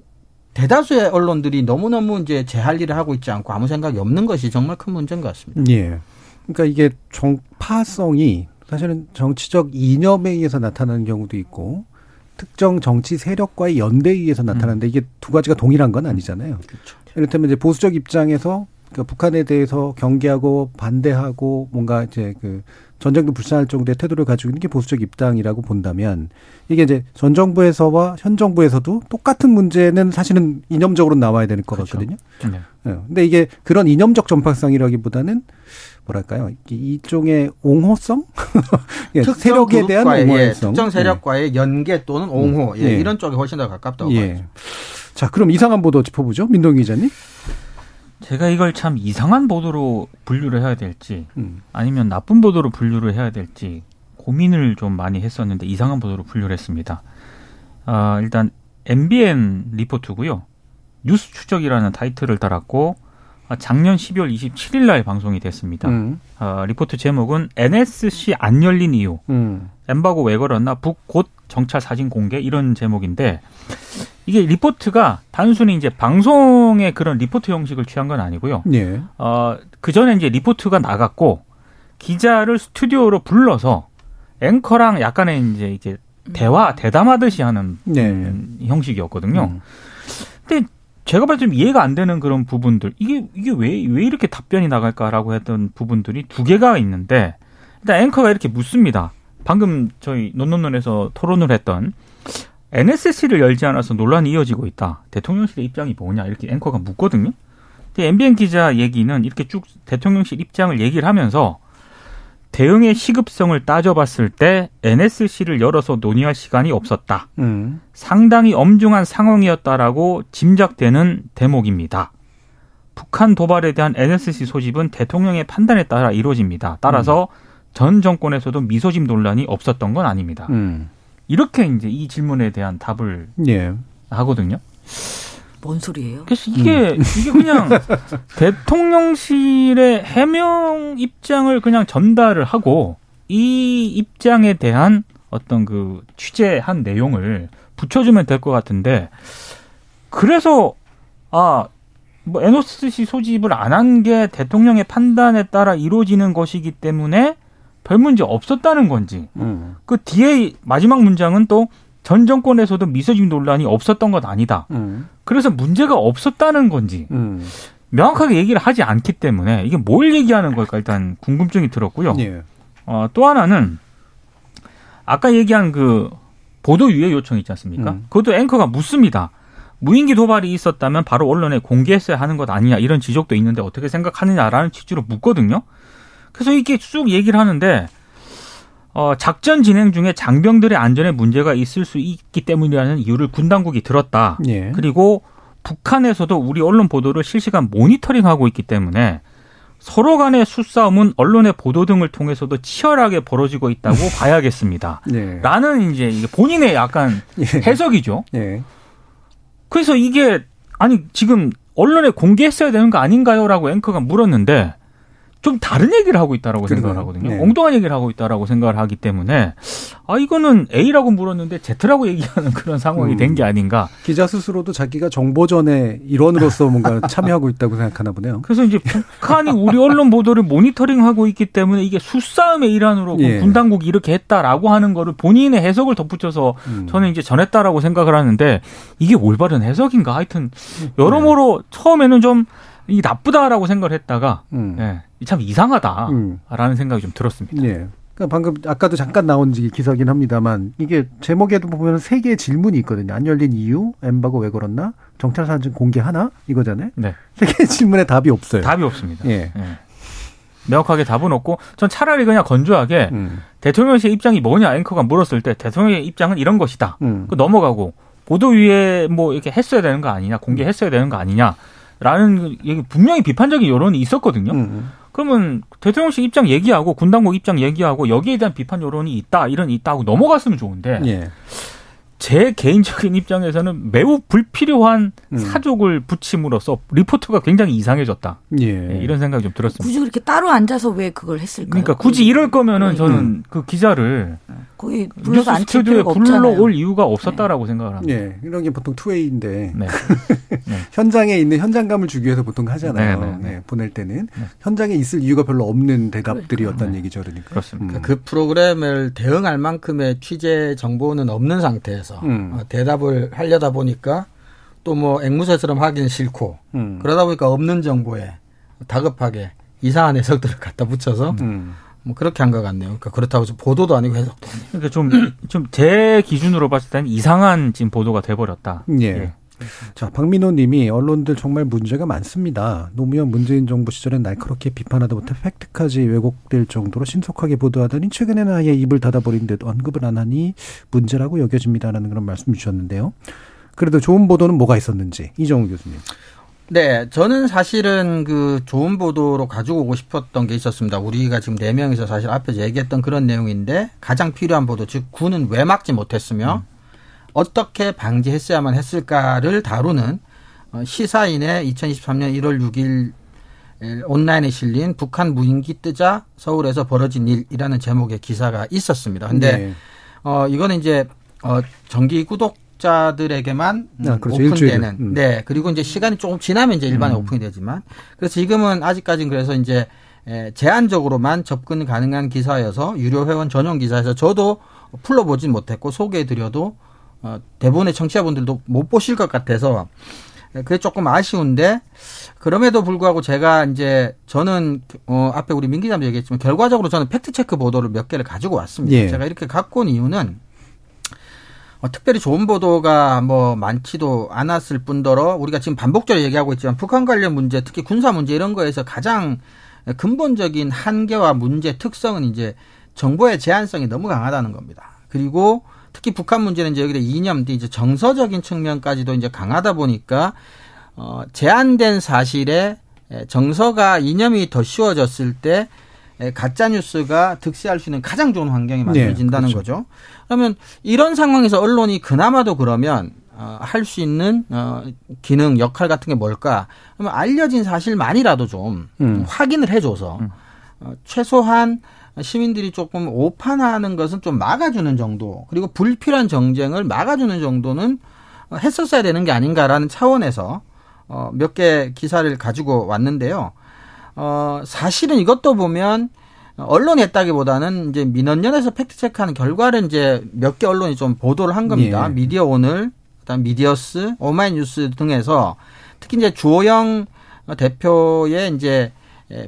대다수의 언론들이 너무너무 이제 제 할 일을 하고 있지 않고 아무 생각이 없는 것이 정말 큰 문제인 것 같습니다.
예. 그러니까 이게 정파성이 사실은 정치적 이념에 의해서 나타나는 경우도 있고 특정 정치 세력과의 연대에 의해서 나타나는데 음. 이게 두 가지가 동일한 건 아니잖아요. 그렇죠. 이를테면 이제 보수적 입장에서 그러니까 북한에 대해서 경계하고 반대하고 뭔가 이제 그 전쟁도 불쌍할 정도의 태도를 가지고 있는 게 보수적 입장이라고 본다면 이게 이제 전 정부에서와 현 정부에서도 똑같은 문제는 사실은 이념적으로 나와야 될것 그렇죠. 같거든요. 네. 네. 근데 이게 그런 이념적 전파성이라기보다는 뭐랄까요 이종의 옹호성 <laughs>
예, 세력에 대한 옹호성 예, 특정 세력과의 예. 연계 또는 옹호 예, 예. 이런 쪽이 훨씬 더 가깝다고 예. 봐야죠.
자 그럼 이상한 보도 짚어보죠 민동 기자님.
제가 이걸 참 이상한 보도로 분류를 해야 될지 음. 아니면 나쁜 보도로 분류를 해야 될지 고민을 좀 많이 했었는데 이상한 보도로 분류를 했습니다. 아, 일단 MBN 리포트고요. 뉴스 추적이라는 타이틀을 달았고 아, 작년 12월 27일 날 방송이 됐습니다. 음. 아, 리포트 제목은 NSC 안 열린 이유. 음. 엠바고 왜 걸었나? 북 곧 정찰 사진 공개 이런 제목인데 이게 리포트가 단순히 이제 방송의 그런 리포트 형식을 취한 건 아니고요. 예. 어, 그 전에 이제 리포트가 나갔고 기자를 스튜디오로 불러서 앵커랑 약간의 이제 이제 대화 대담하듯이 하는 네. 형식이었거든요. 음. 근데 제가 봤을 때 이해가 안 되는 그런 부분들 이게 이게 왜 왜 이렇게 답변이 나갈까라고 했던 부분들이 두 개가 있는데 일단 앵커가 이렇게 묻습니다. 방금 저희 논논논에서 토론을 했던 NSC를 열지 않아서 논란이 이어지고 있다. 대통령실의 입장이 뭐냐 이렇게 앵커가 묻거든요. 근데 MBN 기자 얘기는 이렇게 쭉 대통령실 입장을 얘기를 하면서 대응의 시급성을 따져봤을 때 NSC를 열어서 논의할 시간이 없었다. 음. 상당히 엄중한 상황이었다라고 짐작되는 대목입니다. 북한 도발에 대한 NSC 소집은 대통령의 판단에 따라 이루어집니다. 따라서 음. 전 정권에서도 미소집 논란이 없었던 건 아닙니다. 음. 이렇게 이제 이 질문에 대한 답을 예. 하거든요.
뭔 소리예요?
그래서 이게 음. 이게 그냥 <laughs> 대통령실의 해명 입장을 그냥 전달을 하고 이 입장에 대한 어떤 그 취재한 내용을 붙여주면 될 것 같은데 그래서 아뭐 NOC 소집을 안 한 게 대통령의 판단에 따라 이루어지는 것이기 때문에 별 문제 없었다는 건지. 음. 그 뒤에 마지막 문장은 또 전 정권에서도 미소집 논란이 없었던 것 아니다. 음. 그래서 문제가 없었다는 건지. 음. 명확하게 얘기를 하지 않기 때문에 이게 뭘 얘기하는 걸까 일단 궁금증이 들었고요. 예. 어, 또 하나는 아까 얘기한 그 보도 유예 요청 있지 않습니까? 음. 그것도 앵커가 묻습니다. 무인기 도발이 있었다면 바로 언론에 공개했어야 하는 것 아니냐 이런 지적도 있는데 어떻게 생각하느냐라는 취지로 묻거든요. 그래서 이게 쭉 얘기를 하는데 어, 작전 진행 중에 장병들의 안전에 문제가 있을 수 있기 때문이라는 이유를 군 당국이 들었다. 예. 그리고 북한에서도 우리 언론 보도를 실시간 모니터링하고 있기 때문에 서로 간의 수싸움은 언론의 보도 등을 통해서도 치열하게 벌어지고 있다고 <laughs> 봐야겠습니다. 네. 라는 이제 본인의 약간 <laughs> 예. 해석이죠. 예. 그래서 이게 아니 지금 언론에 공개했어야 되는 거 아닌가요?라고 앵커가 물었는데 좀 다른 얘기를 하고 있다라고 생각을 하거든요. 네. 엉뚱한 얘기를 하고 있다라고 생각을 하기 때문에 아 이거는 A라고 물었는데 Z라고 <laughs> 얘기하는 그런 상황이 음. 된게 아닌가.
기자 스스로도 자기가 정보전의 일원으로서 뭔가 <laughs> 참여하고 있다고 생각하나 보네요.
그래서 이제 북한이 우리 언론 보도를 모니터링하고 있기 때문에 이게 수싸움의 일환으로 예. 군 당국이 이렇게 했다라고 하는 거를 본인의 해석을 덧붙여서 음. 저는 이제 전했다라고 생각을 하는데 이게 올바른 해석인가 하여튼 여러모로 네. 처음에는 좀 이 나쁘다라고 생각을 했다가 음. 예, 참 이상하다라는 음. 생각이 좀 들었습니다.
예. 그러니까 방금 아까도 잠깐 나온 기사긴 합니다만 이게 제목에도 보면 세 개의 질문이 있거든요. 안 열린 이유, 엠바고 왜 그렇나, 정찰 사진 공개하나 이거잖아요. 네. 세 개의 질문에 답이 없어요.
답이 없습니다. 예. 예. 명확하게 답은 없고 전 차라리 그냥 건조하게 음. 대통령실 입장이 뭐냐 앵커가 물었을 때 대통령의 입장은 이런 것이다. 음. 그 넘어가고 보도 위에 뭐 이렇게 했어야 되는 거 아니냐, 공개했어야 되는 거 아니냐. 라는 얘기 분명히 비판적인 여론이 있었거든요. 음. 그러면 대통령실 입장 얘기하고 군당국 입장 얘기하고 여기에 대한 비판 여론이 있다 이런 있다 하고 넘어갔으면 좋은데 예. 제 개인적인 입장에서는 매우 불필요한 음. 사족을 붙임으로써 리포트가 굉장히 이상해졌다. 예. 네, 이런 생각이 좀 들었습니다.
굳이 그렇게 따로 앉아서 왜 그걸 했을까요?
그러니까 굳이 이럴 거면은 네. 저는 음. 그 기자를 거기 불러서 안 스튜디오에 불러올 이유가 없었다라고 네. 생각을 합니다.
예. 이런 게 보통 투웨이인데 네. <laughs> 네. 현장에 있는 현장감을 주기 위해서 보통 하잖아요. 네, 네, 보낼 때는 현장에 있을 이유가 별로 없는 대답들이었다는 그러니까. 얘기죠, 그러니까.
그렇습니다.
음. 그 프로그램을 대응할 만큼의 취재 정보는 없는 상태에서 음. 어, 대답을 하려다 보니까 또 뭐 앵무새처럼 하기는 싫고 음. 그러다 보니까 없는 정보에 다급하게 이상한 해석들을 갖다 붙여서 음. 뭐 그렇게 한 것 같네요. 그러니까 그렇다고 보도도 아니고 해석도 아니고.
그러니까 좀 <clears throat> 좀 제 기준으로 봤을 때는 이상한 지금 보도가 돼버렸다.
예. 예. 자, 박민호 님이 언론들 정말 문제가 많습니다. 노무현 문재인 정부 시절엔 날카롭게 비판하다 못해 팩트까지 왜곡될 정도로 신속하게 보도하더니 최근에는 아예 입을 닫아버린 듯 언급을 안 하니 문제라고 여겨집니다라는 그런 말씀 주셨는데요. 그래도 좋은 보도는 뭐가 있었는지 이정우 교수님.
네, 저는 사실은 그 좋은 보도로 가지고 오고 싶었던 게 있었습니다. 우리가 지금 네 명이서 사실 앞에서 얘기했던 그런 내용인데 가장 필요한 보도, 즉 군은 왜 막지 못했으며 음. 어떻게 방지했어야만 했을까를 다루는 어, 시사인의 2023년 1월 6일 온라인에 실린 북한 무인기 뜨자 서울에서 벌어진 일이라는 제목의 기사가 있었습니다. 근데 네. 어 이거는 이제 어 정기 구독 자들에게만 아, 그렇죠. 오픈되는 음. 네 그리고 이제 시간이 조금 지나면 이제 일반에 음. 오픈이 되지만 그래서 지금은 아직까지는 그래서 이제 제한적으로만 접근 가능한 기사여서 유료 회원 전용 기사에서 저도 full로 보진 못했고 소개해 드려도 어, 대부분의 청취자분들도 못 보실 것 같아서 그게 조금 아쉬운데 그럼에도 불구하고 제가 이제 저는 어 앞에 우리 민 기자도 얘기했지만 결과적으로 저는 팩트 체크 보도를 몇 개를 가지고 왔습니다. 예. 제가 이렇게 갖고 온 이유는 어, 특별히 좋은 보도가 뭐 많지도 않았을 뿐더러 우리가 지금 반복적으로 얘기하고 있지만 북한 관련 문제 특히 군사 문제 이런 거에서 가장 근본적인 한계와 문제 특성은 이제 정보의 제한성이 너무 강하다는 겁니다. 그리고 특히 북한 문제는 이제 여기다 이념, 이제 정서적인 측면까지도 이제 강하다 보니까 어, 제한된 사실에 정서가 이념이 더 씌워졌을 때 가짜 뉴스가 득세할 수 있는 가장 좋은 환경이 네, 만들어진다는 네, 그렇죠. 거죠. 그러면 이런 상황에서 언론이 그나마도 그러면 어, 할 수 있는 어, 기능 역할 같은 게 뭘까? 그러면 알려진 사실만이라도 좀 음. 확인을 해줘서 음. 어, 최소한 시민들이 조금 오판하는 것은 좀 막아주는 정도 그리고 불필요한 정쟁을 막아주는 정도는 했었어야 되는 게 아닌가라는 차원에서 어, 몇 개 기사를 가지고 왔는데요. 어, 사실은 이것도 보면 언론이 했다기보다는 이제 민원연에서 팩트 체크하는 결과를 이제 몇 개 언론이 좀 보도를 한 겁니다. 예. 미디어 오늘, 그다음 미디어스, 오마이뉴스 등에서 특히 이제 주호영 대표의 이제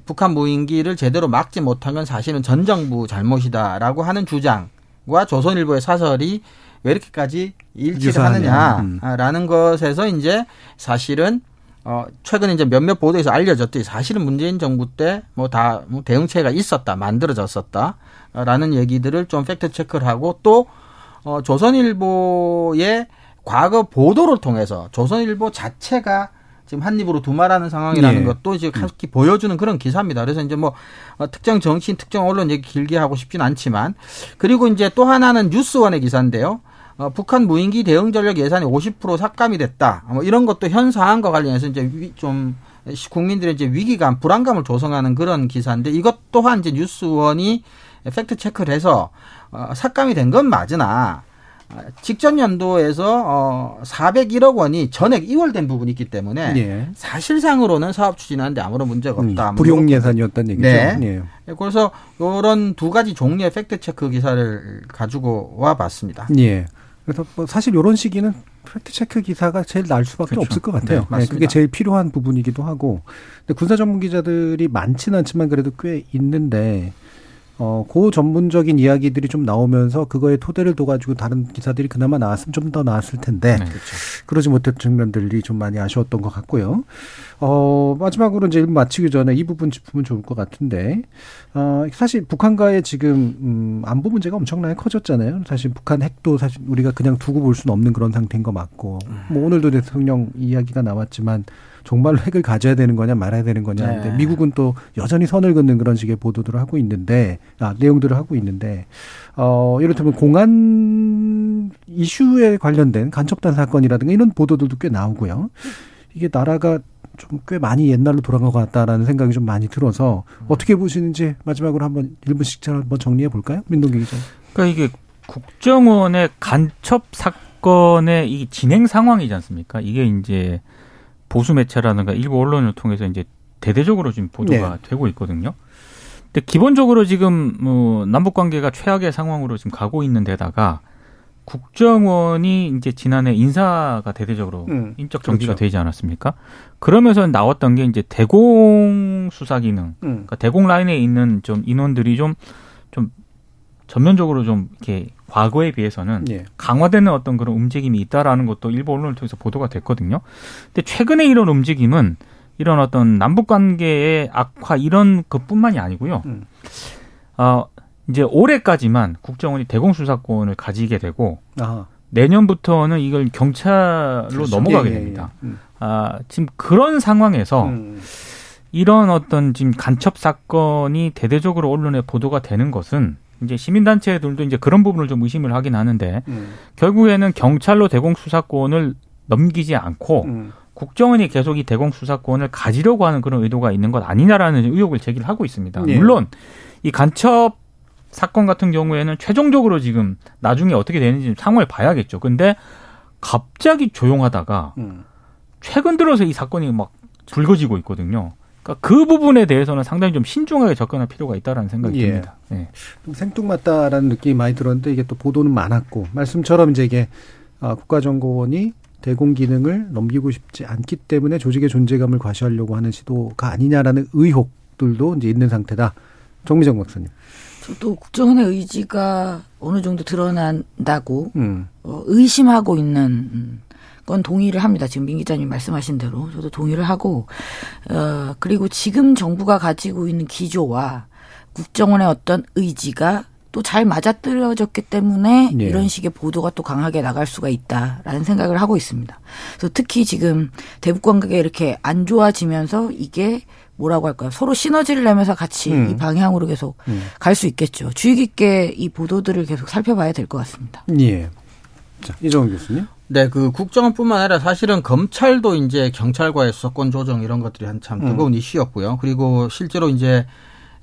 북한 무인기를 제대로 막지 못한 건 사실은 전 정부 잘못이다라고 하는 주장과 조선일보의 사설이 왜 이렇게까지 일치를 하느냐라는 음. 것에서 이제 사실은 어 최근에 이제 몇몇 보도에서 알려졌듯이 사실은 문재인 정부 때 뭐 다뭐 뭐 대응체가 있었다 만들어졌었다라는 얘기들을 좀 팩트 체크를 하고 또 어, 조선일보의 과거 보도를 통해서 조선일보 자체가 지금 한 입으로 두말하는 상황이라는 예. 것도 이제 각기 음. 보여주는 그런 기사입니다. 그래서 이제 뭐 어, 특정 정치인, 특정 언론 얘기 길게 하고 싶진 않지만 그리고 이제 또 하나는 뉴스원의 기사인데요. 어, 북한 무인기 대응 전력 예산이 50% 삭감이 됐다. 뭐 이런 것도 현 사안과 관련해서 이제 위, 좀 국민들의 이제 위기감, 불안감을 조성하는 그런 기사인데 이것 또한 이제 뉴스원이 팩트 체크를 해서 어, 삭감이 된 건 맞으나 직전 연도에서 어 401억 원이 전액 이월된 부분이 있기 때문에 예. 사실상으로는 사업 추진하는데 아무런 문제가 없다.
음, 불용 예산이었던 얘기죠. 네.
예. 그래서 이런 두 가지 종류의 팩트 체크 기사를 가지고 와 봤습니다.
예. 그래서 뭐 사실 이런 시기는 팩트 체크 기사가 제일 나을 수밖에 그렇죠. 없을 것 같아요. 네, 네, 그게 제일 필요한 부분이기도 하고. 근데 군사 전문 기자들이 많지는 않지만 그래도 꽤 있는데 어, 고 전문적인 이야기들이 좀 나오면서 그거에 토대를 둬가지고 다른 기사들이 그나마 나왔으면 좀 더 나았을 텐데. 네, 그렇죠. 그러지 못했던 측면들이 좀 많이 아쉬웠던 것 같고요. 어, 마지막으로 이제 마치기 전에 이 부분 짚으면 좋을 것 같은데, 어, 사실 북한과의 지금, 음, 안보 문제가 엄청나게 커졌잖아요. 사실 북한 핵도 사실 우리가 그냥 두고 볼 수는 없는 그런 상태인 거 맞고, 뭐 오늘도 대통령 이야기가 나왔지만, 정말로 핵을 가져야 되는 거냐 말아야 되는 거냐. 네. 미국은 또 여전히 선을 긋는 그런 식의 보도들을 하고 있는데, 아, 내용들을 하고 있는데, 어, 이를테면 공안 이슈에 관련된 간첩단 사건이라든가 이런 보도들도 꽤 나오고요. 이게 나라가 좀 꽤 많이 옛날로 돌아간 것 같다라는 생각이 좀 많이 들어서 어떻게 보시는지 마지막으로 한번 1분씩 한번 정리해 볼까요? 민동기 기자.
그러니까 이게 국정원의 간첩 사건의 이 진행 상황이지 않습니까? 이게 이제 보수 매체라든가 일부 언론을 통해서 이제 대대적으로 지금 보도가 네. 되고 있거든요. 근데 기본적으로 지금 뭐 남북 관계가 최악의 상황으로 지금 가고 있는 데다가 국정원이 이제 지난해 인사가 대대적으로 음, 인적 정지가 그렇죠. 되지 않았습니까? 그러면서 나왔던 게 이제 대공 수사 기능, 음. 그러니까 대공 라인에 있는 좀 인원들이 좀좀 좀 전면적으로 좀 이렇게 과거에 비해서는 예. 강화되는 어떤 그런 움직임이 있다라는 것도 일부 언론을 통해서 보도가 됐거든요. 근데 최근에 이런 움직임은 이런 어떤 남북 관계의 악화 이런 것뿐만이 아니고요. 음. 어, 이제 올해까지만 국정원이 대공 수사권을 가지게 되고 아하. 내년부터는 이걸 경찰로 그렇죠. 넘어가게 예, 예, 됩니다. 예, 예. 음. 아, 지금 그런 상황에서 음. 이런 어떤 지금 간첩 사건이 대대적으로 언론에 보도가 되는 것은 이제 시민단체들도 이제 그런 부분을 좀 의심을 하긴 하는데 음. 결국에는 경찰로 대공 수사권을 넘기지 않고 음. 국정원이 계속 이 대공 수사권을 가지려고 하는 그런 의도가 있는 것 아니냐라는 의혹을 제기를 하고 있습니다. 네. 물론 이 간첩 사건 같은 경우에는 최종적으로 지금 나중에 어떻게 되는지 상황을 봐야겠죠. 근데 갑자기 조용하다가 음. 최근 들어서 이 사건이 막 불거지고 있거든요. 그러니까 그 부분에 대해서는 상당히 좀 신중하게 접근할 필요가 있다라는 생각이 예. 듭니다. 네.
생뚱맞다라는 느낌이 많이 들었는데 이게 또 보도는 많았고 말씀처럼 이제 이게 아, 국가정보원이 대공 기능을 넘기고 싶지 않기 때문에 조직의 존재감을 과시하려고 하는 시도가 아니냐라는 의혹들도 이제 있는 상태다. 정미정 박사님.
저도 국정원의 의지가 어느 정도 드러난다고 음. 어, 의심하고 있는 음, 건 동의를 합니다. 지금 민 기자님 말씀하신 대로 저도 동의를 하고 어 그리고 지금 정부가 가지고 있는 기조와 국정원의 어떤 의지가 또 잘 맞아떨어졌기 때문에 네. 이런 식의 보도가 또 강하게 나갈 수가 있다라는 생각을 하고 있습니다. 그래서 특히 지금 대북 관계가 이렇게 안 좋아지면서 이게 뭐라고 할까요? 서로 시너지를 내면서 같이 음. 이 방향으로 계속 음. 갈수 있겠죠. 주의 깊게 이 보도들을 계속 살펴봐야 될 것 같습니다.
예. 자, 이정훈 교수님.
네, 그 국정원뿐만 아니라 사실은 검찰도 이제 경찰과의 수사권 조정 이런 것들이 한참 음. 뜨거운 음. 이슈였고요. 그리고 실제로 이제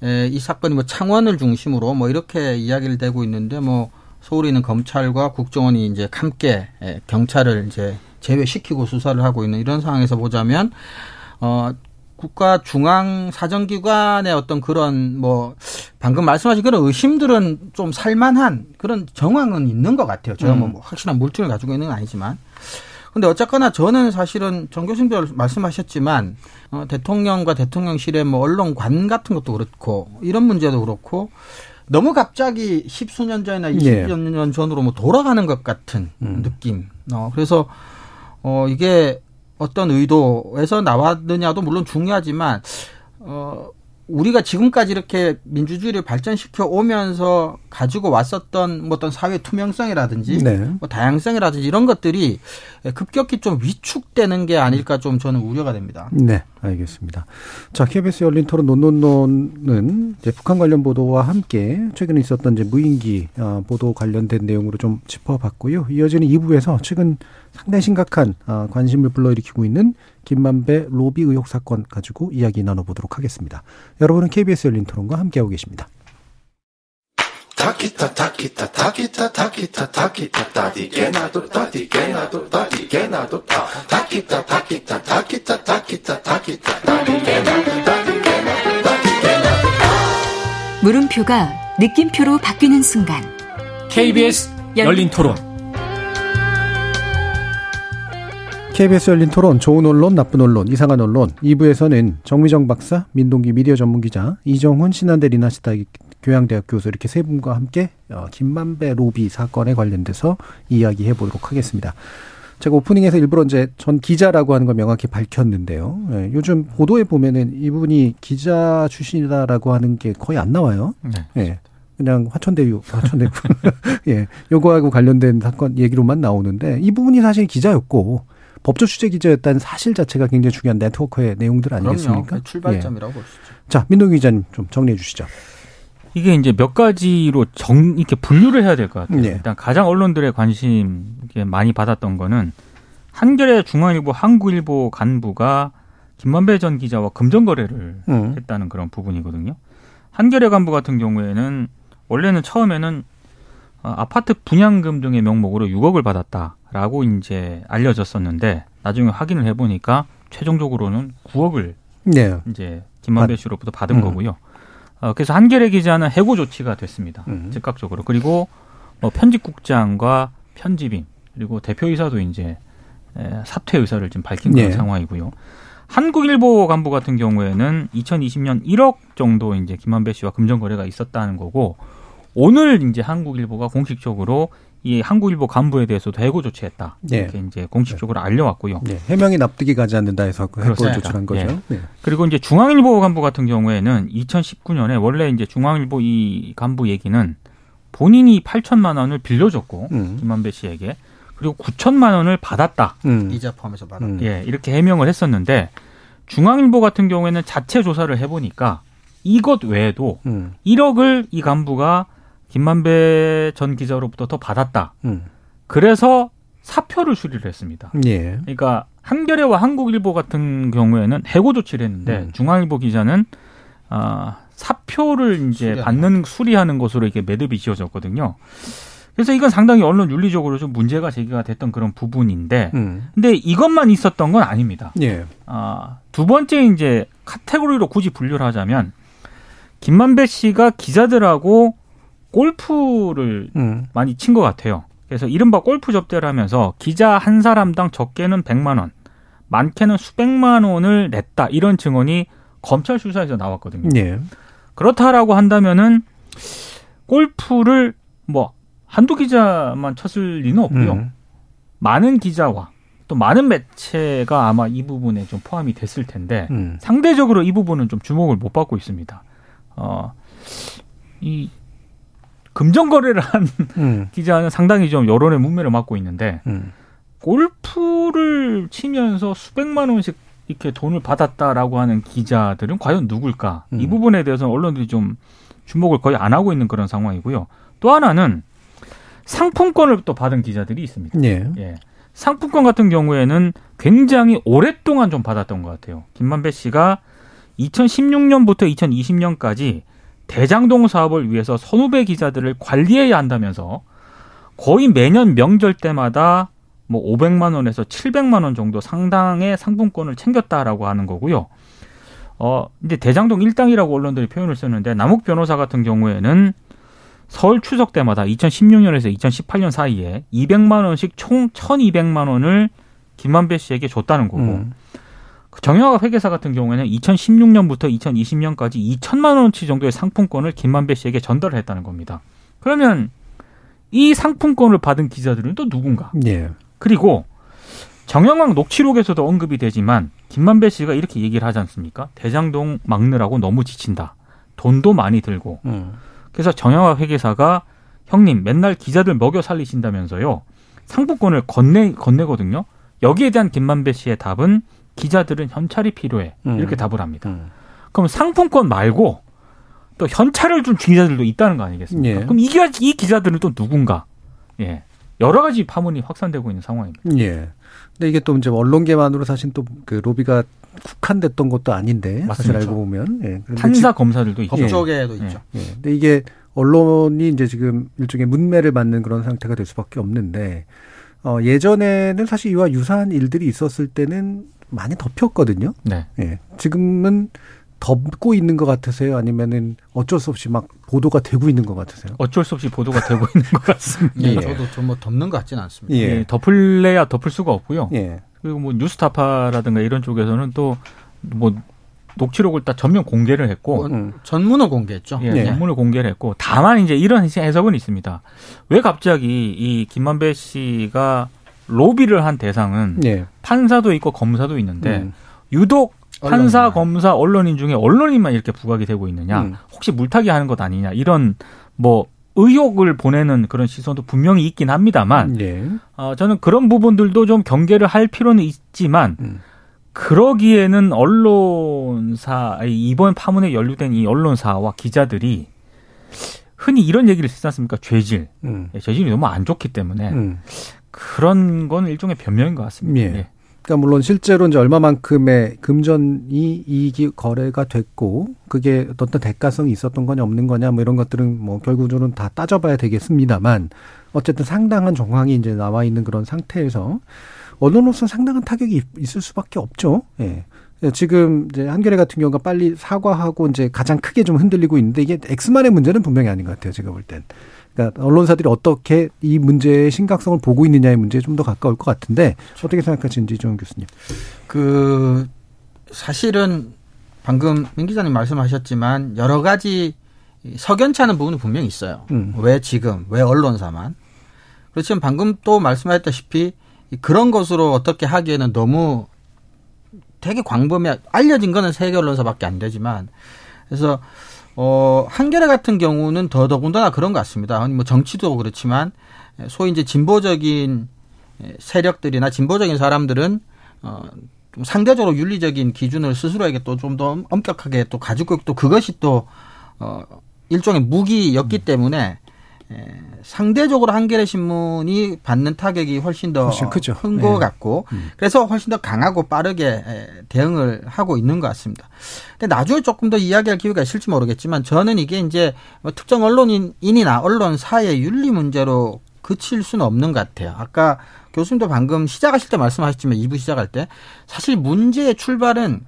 이 사건이 뭐 창원을 중심으로 뭐 이렇게 이야기를 되고 있는데 뭐 서울에 있는 검찰과 국정원이 이제 함께 경찰을 이제 제외시키고 수사를 하고 있는 이런 상황에서 보자면 어 국가 중앙 사정기관의 어떤 그런 뭐 방금 말씀하신 그런 의심들은 좀 살만한 그런 정황은 있는 것 같아요. 제가 뭐 음. 뭐 확실한 물증을 가지고 있는 건 아니지만 근데 어쨌거나 저는 사실은 정 교수님도 말씀하셨지만 어, 대통령과 대통령실의 뭐 언론관 같은 것도 그렇고 이런 문제도 그렇고 너무 갑자기 십수년 전이나 예. 이십 년 전으로 뭐 돌아가는 것 같은 음. 느낌. 어, 그래서 어 이게 어떤 의도에서 나왔느냐도 물론 중요하지만 어 우리가 지금까지 이렇게 민주주의를 발전시켜 오면서 가지고 왔었던 뭐 어떤 사회 투명성이라든지 네. 뭐 다양성이라든지 이런 것들이 급격히 좀 위축되는 게 아닐까 좀 저는 우려가 됩니다.
네, 알겠습니다. 자, KBS 열린 토론 논논논은 이제 북한 관련 보도와 함께 최근에 있었던 이제 무인기 어, 보도 관련된 내용으로 좀 짚어봤고요. 이어지는 2부에서 최근 상당히 심각한 어, 관심을 불러일으키고 있는 김만배 로비 의혹 사건 가지고 이야기 나눠보도록 하겠습니다. 여러분은 KBS 열린 토론과 함께하고 계십니다.
물음표가 느낌표로 바뀌는 순간
KBS 열린 토론
KBS 열린 토론, 좋은 언론, 나쁜 언론, 이상한 언론. 2부에서는 정미정 박사, 민동기 미디어 전문기자, 이정훈 신한대 리나시다 교양대학 교수 이렇게 세 분과 함께 어, 김만배 로비 사건에 관련돼서 이야기해 보도록 하겠습니다. 제가 오프닝에서 일부러 이제 전 기자라고 하는 걸 명확히 밝혔는데요. 예, 요즘 보도에 보면은 이분이 기자 출신이다라고 하는 게 거의 안 나와요. 네. 예. 그냥 화천대유, 화천대유. <laughs> 예. 요거하고 관련된 사건 얘기로만 나오는데 이 부분이 사실 기자였고 법조 취재 기자였다는 사실 자체가 굉장히 중요한 네트워크의 내용들 아니겠습니까?
그럼요. 출발점이라고 예. 볼 수 있죠.
자, 민동 기자님 좀 정리해 주시죠.
이게 이제 몇 가지로 정 이렇게 분류를 해야 될 것 같아요. 네. 일단 가장 언론들의 관심 많이 받았던 거는 한겨레 중앙일보 한국일보 간부가 김만배 전 기자와 금전 거래를 음. 했다는 그런 부분이거든요. 한겨레 간부 같은 경우에는 원래는 처음에는 어, 아파트 분양금 등의 명목으로 6억을 받았다 라고 이제 알려졌었는데 나중에 확인을 해보니까 최종적으로는 9억을 네. 이제 김만배 씨로부터 받은 음. 거고요. 어, 그래서 한겨레 기자는 해고 조치가 됐습니다. 음. 즉각적으로 그리고 뭐 편집국장과 편집인 그리고 대표이사도 이제 사퇴 의사를 지금 밝힌 그런 네. 상황이고요. 한국일보 간부 같은 경우에는 2020년 1억 정도 이제 김만배 씨와 금전 거래가 있었다는 거고 오늘 이제 한국일보가 공식적으로 이 한국일보 간부에 대해서도 해고 조치했다. 네. 이렇게 이제 공식적으로 알려왔고요. 네.
해명이 납득이 가지 않는다 해서 그 해고 조치한 거죠. 네.
네. 그리고 이제 중앙일보 간부 같은 경우에는 2019년에 원래 이제 중앙일보 이 간부 얘기는 본인이 8천만 원을 빌려줬고 음. 김만배 씨에게 그리고 9천만 원을 받았다.
음. 이자 포함해서 받았다.
음. 예, 이렇게 해명을 했었는데 중앙일보 같은 경우에는 자체 조사를 해보니까 이것 외에도 음. 1억을 이 간부가 김만배 전 기자로부터 더 받았다. 음. 그래서 사표를 수리를 했습니다. 예. 그러니까 한겨레와 한국일보 같은 경우에는 해고 조치를 했는데 음. 중앙일보 기자는 아, 사표를 이제 수리하는. 받는 수리하는 것으로 이게 매듭이 지어졌거든요. 그래서 이건 상당히 언론 윤리적으로 좀 문제가 제기가 됐던 그런 부분인데, 음. 근데 이것만 있었던 건 아닙니다. 예. 아, 두 번째 이제 카테고리로 굳이 분류를 하자면 김만배 씨가 기자들하고 골프를 음. 많이 친 것 같아요. 그래서 이른바 골프 접대를 하면서 기자 한 사람당 적게는 100만 원, 많게는 수백만 원을 냈다 이런 증언이 검찰 수사에서 나왔거든요. 네. 그렇다라고 한다면은 골프를 뭐 한두 기자만 쳤을 리는 없고요. 음. 많은 기자와 또 많은 매체가 아마 이 부분에 좀 포함이 됐을 텐데 음. 상대적으로 이 부분은 좀 주목을 못 받고 있습니다. 어, 이 금전 거래를 한 음. <laughs> 기자는 상당히 좀 여론의 문매를 맡고 있는데 음. 골프를 치면서 수백만 원씩 이렇게 돈을 받았다라고 하는 기자들은 과연 누굴까? 음. 이 부분에 대해서는 언론들이 좀 주목을 거의 안 하고 있는 그런 상황이고요. 또 하나는 상품권을 또 받은 기자들이 있습니다. 예. 예. 상품권 같은 경우에는 굉장히 오랫동안 좀 받았던 것 같아요. 김만배 씨가 2016년부터 2020년까지 대장동 사업을 위해서 선후배 기자들을 관리해야 한다면서 거의 매년 명절 때마다 뭐 500만 원에서 700만 원 정도 상당의 상품권을 챙겼다라고 하는 거고요. 어, 이제 대장동 일당이라고 언론들이 표현을 썼는데 남욱 변호사 같은 경우에는 설 추석 때마다 2016년에서 2018년 사이에 200만 원씩 총 1,200만 원을 김만배 씨에게 줬다는 거고 음. 정영학 회계사 같은 경우에는 2016년부터 2020년까지 2천만 원치 정도의 상품권을 김만배 씨에게 전달을 했다는 겁니다. 그러면 이 상품권을 받은 기자들은 또 누군가? 예. 그리고 정영학 녹취록에서도 언급이 되지만 김만배 씨가 이렇게 얘기를 하지 않습니까? 대장동 막느라고 너무 지친다. 돈도 많이 들고. 음. 그래서 정영학 회계사가 형님 맨날 기자들 먹여 살리신다면서요. 상품권을 건네 건네거든요. 여기에 대한 김만배 씨의 답은 기자들은 현찰이 필요해. 음. 이렇게 답을 합니다. 음. 그럼 상품권 말고 또 현찰을 준 기자들도 있다는 거 아니겠습니까? 예. 그럼 이, 이 기자들은 또 누군가? 예. 여러 가지 파문이 확산되고 있는 상황입니다.
예. 근데 이게 또 이제 언론계만으로 사실 또 그 로비가 국한됐던 것도 아닌데 맞습니다. 사실 알고 보면 예.
판사 검사들도 있죠.
법조계도 예. 있죠.
예. 근데 이게 언론이 이제 지금 일종의 문매를 맞는 그런 상태가 될 수밖에 없는데 어 예전에는 사실 이와 유사한 일들이 있었을 때는 많이 덮였거든요. 네. 예. 지금은 덮고 있는 것 같으세요? 아니면은 어쩔 수 없이 막 보도가 되고 있는 것 같으세요?
어쩔 수 없이 보도가 되고 있는 것 같습니다.
예. 저도 좀 뭐 덮는 것 같지는 않습니다.
예. 예. 덮을래야 덮을 수가 없고요. 예. 그리고 뭐 뉴스타파라든가 이런 쪽에서는 또 뭐 녹취록을 딱 전면 공개를 했고
음. 전문을 공개했죠.
예, 예. 전문을 공개를 했고 다만 이제 이런 해석은 있습니다. 왜 갑자기 이 김만배 씨가 로비를 한 대상은 예. 판사도 있고 검사도 있는데 음. 유독 판사, 검사, 언론인 중에 언론인만 이렇게 부각이 되고 있느냐? 음. 혹시 물타기 하는 것 아니냐? 이런 뭐 의혹을 보내는 그런 시선도 분명히 있긴 합니다만, 예. 어, 저는 그런 부분들도 좀 경계를 할 필요는 있지만, 음. 그러기에는 언론사, 이번 파문에 연루된 이 언론사와 기자들이 흔히 이런 얘기를 쓰지 않습니까? 죄질. 음. 예, 죄질이 너무 안 좋기 때문에 음. 그런 건 일종의 변명인 것 같습니다. 예. 예.
그러니까 물론 실제로 이제 얼마만큼의 금전이 이익이 거래가 됐고 그게 어떤 대가성이 있었던 거냐 없는 거냐 뭐 이런 것들은 뭐 결국적으로는 다 따져봐야 되겠습니다만 어쨌든 상당한 정황이 이제 나와 있는 그런 상태에서 언론으로서 상당한 타격이 있을 수밖에 없죠. 예. 지금 이제 한겨레 같은 경우가 빨리 사과하고 이제 가장 크게 좀 흔들리고 있는데 이게 엑스만의 문제는 분명히 아닌 것 같아요. 제가 볼 땐. 그러니까 언론사들이 어떻게 이 문제의 심각성을 보고 있느냐의 문제에 좀 더 가까울 것 같은데 어떻게 생각하시는지 조영 교수님.
그 사실은 방금 민 기자님 말씀하셨지만 여러 가지 석연치 않은 부분은 분명히 있어요. 음. 왜 지금 왜 언론사만 그렇지만 방금 또 말씀하셨다시피 그런 것으로 어떻게 하기에는 너무 되게 광범위한 알려진 거는 세계 언론사밖에 안 되지만 그래서 어, 한겨레 같은 경우는 더 더군다나 그런 것 같습니다. 뭐 정치도 그렇지만 소위 이제 진보적인 세력들이나 진보적인 사람들은 어, 좀 상대적으로 윤리적인 기준을 스스로에게 또 좀 더 엄격하게 또 가지고 또 그것이 또 어, 일종의 무기였기 음. 때문에 예, 상대적으로 한겨레 신문이 받는 타격이 훨씬 더 큰것 네. 같고 음. 그래서 훨씬 더 강하고 빠르게 예, 대응을 하고 있는 것 같습니다. 근데 나중에 조금 더 이야기할 기회가 있을지 모르겠지만 저는 이게 이제 뭐 특정 언론인이나 언론사의 윤리 문제로 그칠 수는 없는 것 같아요. 아까 교수님도 방금 시작하실 때 말씀하셨지만 2부 시작할 때 사실 문제의 출발은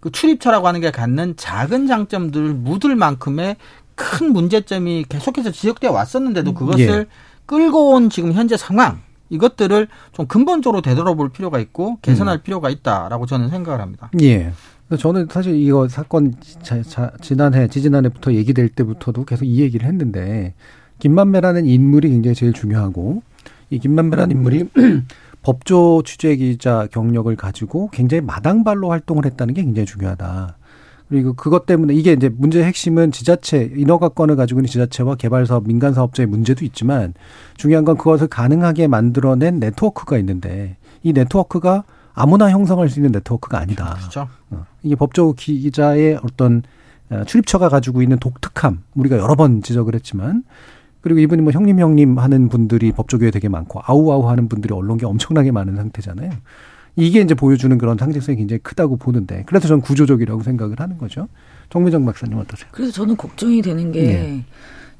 그 출입처라고 하는 게 갖는 작은 장점들을 묻을 만큼의 큰 문제점이 계속해서 지적되어 왔었는데도 그것을 예. 끌고 온 지금 현재 상황 이것들을 좀 근본적으로 되돌아볼 필요가 있고 개선할 음. 필요가 있다라고 저는 생각을 합니다.
예. 저는 사실 이거 사건 자, 자, 지난해 지지난해부터 얘기될 때부터도 계속 이 얘기를 했는데 김만배라는 인물이 굉장히 제일 중요하고 이 김만배라는 인물이 <clears throat> 법조 취재 기자 경력을 가지고 굉장히 마당발로 활동을 했다는 게 굉장히 중요하다. 그리고 그것 때문에 이게 이제 문제의 핵심은 지자체 인허가권을 가지고 있는 지자체와 개발 사업 민간 사업자의 문제도 있지만 중요한 건 그것을 가능하게 만들어낸 네트워크가 있는데 이 네트워크가 아무나 형성할 수 있는 네트워크가 아니다.
그렇죠.
어. 이게 법조 기자의 어떤 어, 출입처가 가지고 있는 독특함 우리가 여러 번 지적을 했지만 그리고 이분이 뭐 형님 형님 하는 분들이 법조계에 되게 많고 아우아우 하는 분들이 언론계 엄청나게 많은 상태잖아요. 이게 이제 보여주는 그런 상징성이 굉장히 크다고 보는데 그래서 저는 구조적이라고 생각을 하는 거죠. 정미정 박사님 어떠세요?
그래서 저는 걱정이 되는 게 네.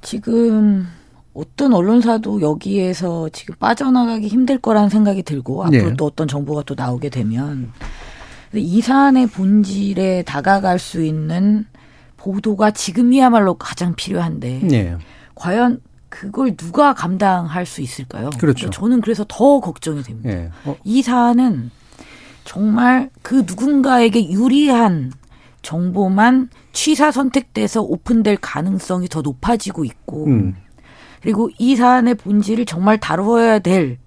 지금 어떤 언론사도 여기에서 지금 빠져나가기 힘들 거라는 생각이 들고 앞으로 네. 또 어떤 정보가 또 나오게 되면 이 사안의 본질에 다가갈 수 있는 보도가 지금이야말로 가장 필요한데 네. 과연 그걸 누가 감당할 수 있을까요?
그렇죠.
저는 그래서 더 걱정이 됩니다.
예. 어,
이 사안은 정말 그 누군가에게 유리한 정보만 취사 선택돼서 오픈될 가능성이 더 높아지고 있고
음.
그리고 이 사안의 본질을 정말 다루어야 될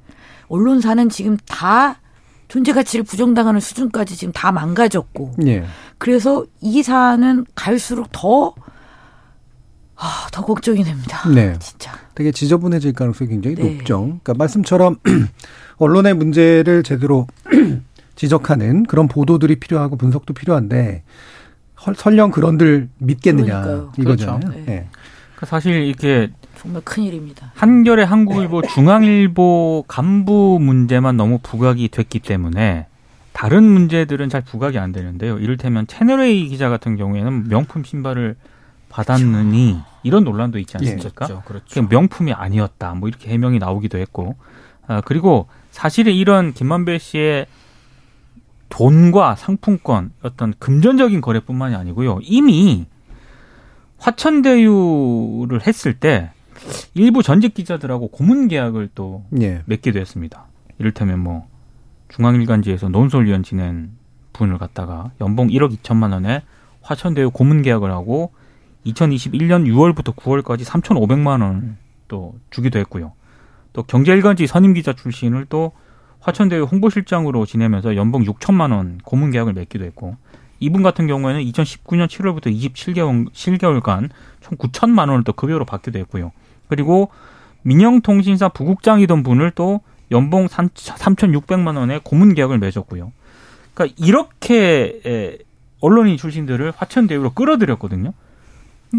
언론사는 지금 다 존재 가치를 부정당하는 수준까지 지금 다 망가졌고
예.
그래서 이 사안은 갈수록 더 아, 더 걱정이 됩니다.
네.
진짜.
되게 지저분해질 가능성이 굉장히
네.
높죠. 그러니까 말씀처럼 <clears throat> 언론의 문제를 제대로 <clears throat> 지적하는 그런 보도들이 필요하고 분석도 필요한데 헐- 설령 그런들 믿겠느냐
그러니까요.
이거잖아요.
그렇죠. 네.
예.
그러니까 사실 이렇게
정말 큰 일입니다.
한겨레 한국일보 중앙일보 간부 문제만 너무 부각이 됐기 때문에 다른 문제들은 잘 부각이 안 되는데요. 이를테면 채널A 기자 같은 경우에는 명품 신발을 받았느니 이런 논란도 있지 않습니까?
그렇죠. 그렇죠.
명품이 아니었다. 뭐 이렇게 해명이 나오기도 했고. 아, 그리고 사실은 이런 김만배 씨의 돈과 상품권 어떤 금전적인 거래뿐만이 아니고요. 이미 화천대유를 했을 때 일부 전직 기자들하고 고문 계약을 또
예.
맺기도 했습니다. 이를테면 뭐 중앙일간지에서 논설위원 지낸 분을 갖다가 연봉 1억 2천만 원에 화천대유 고문 계약을 하고 2021년 6월부터 9월까지 3,500만 원을 또 주기도 했고요. 또 경제일간지 선임 기자 출신을 또 화천대유 홍보실장으로 지내면서 연봉 6천만 원 고문 계약을 맺기도 했고 이분 같은 경우에는 2019년 7월부터 27개월 7개월간 총 9천만 원을 또 급여로 받기도 했고요. 그리고 민영통신사 부국장이던 분을 또 연봉 3,600만 원의 고문 계약을 맺었고요. 그러니까 이렇게 에, 언론인 출신들을 화천대유로 끌어들였거든요.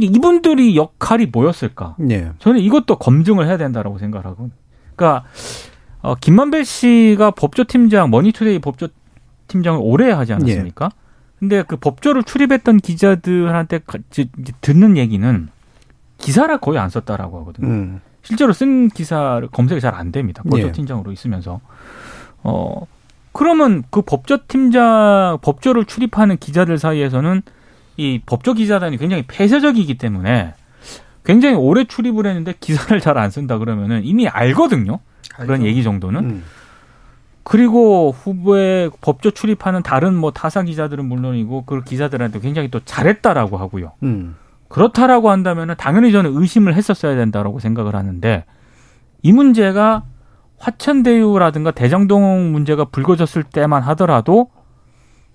이분들이 역할이 뭐였을까?
예.
저는 이것도 검증을 해야 된다라고 생각을 하고. 그러니까 어, 김만배 씨가 법조팀장 머니투데이 법조팀장을 오래 하지 않았습니까? 근데 그 법조를 출입했던 기자들한테 듣는 얘기는 기사를 거의 안 썼다라고 하거든요.
음.
실제로 쓴 기사를 검색이 잘 안 됩니다.
예.
법조팀장으로 있으면서. 어, 그러면 그 법조팀장, 법조를 출입하는 기자들 사이에서는 이 법조 기자단이 굉장히 폐쇄적이기 때문에 굉장히 오래 출입을 했는데 기사를 잘 안 쓴다 그러면은 이미 알거든요. 그런
알죠.
얘기 정도는.
음.
그리고 후보에 법조 출입하는 다른 뭐 타사 기자들은 물론이고 그 기자들한테 굉장히 또 잘했다라고 하고요.
음.
그렇다라고 한다면은 당연히 저는 의심을 했었어야 된다라고 생각을 하는데 이 문제가 화천대유라든가 대장동 문제가 불거졌을 때만 하더라도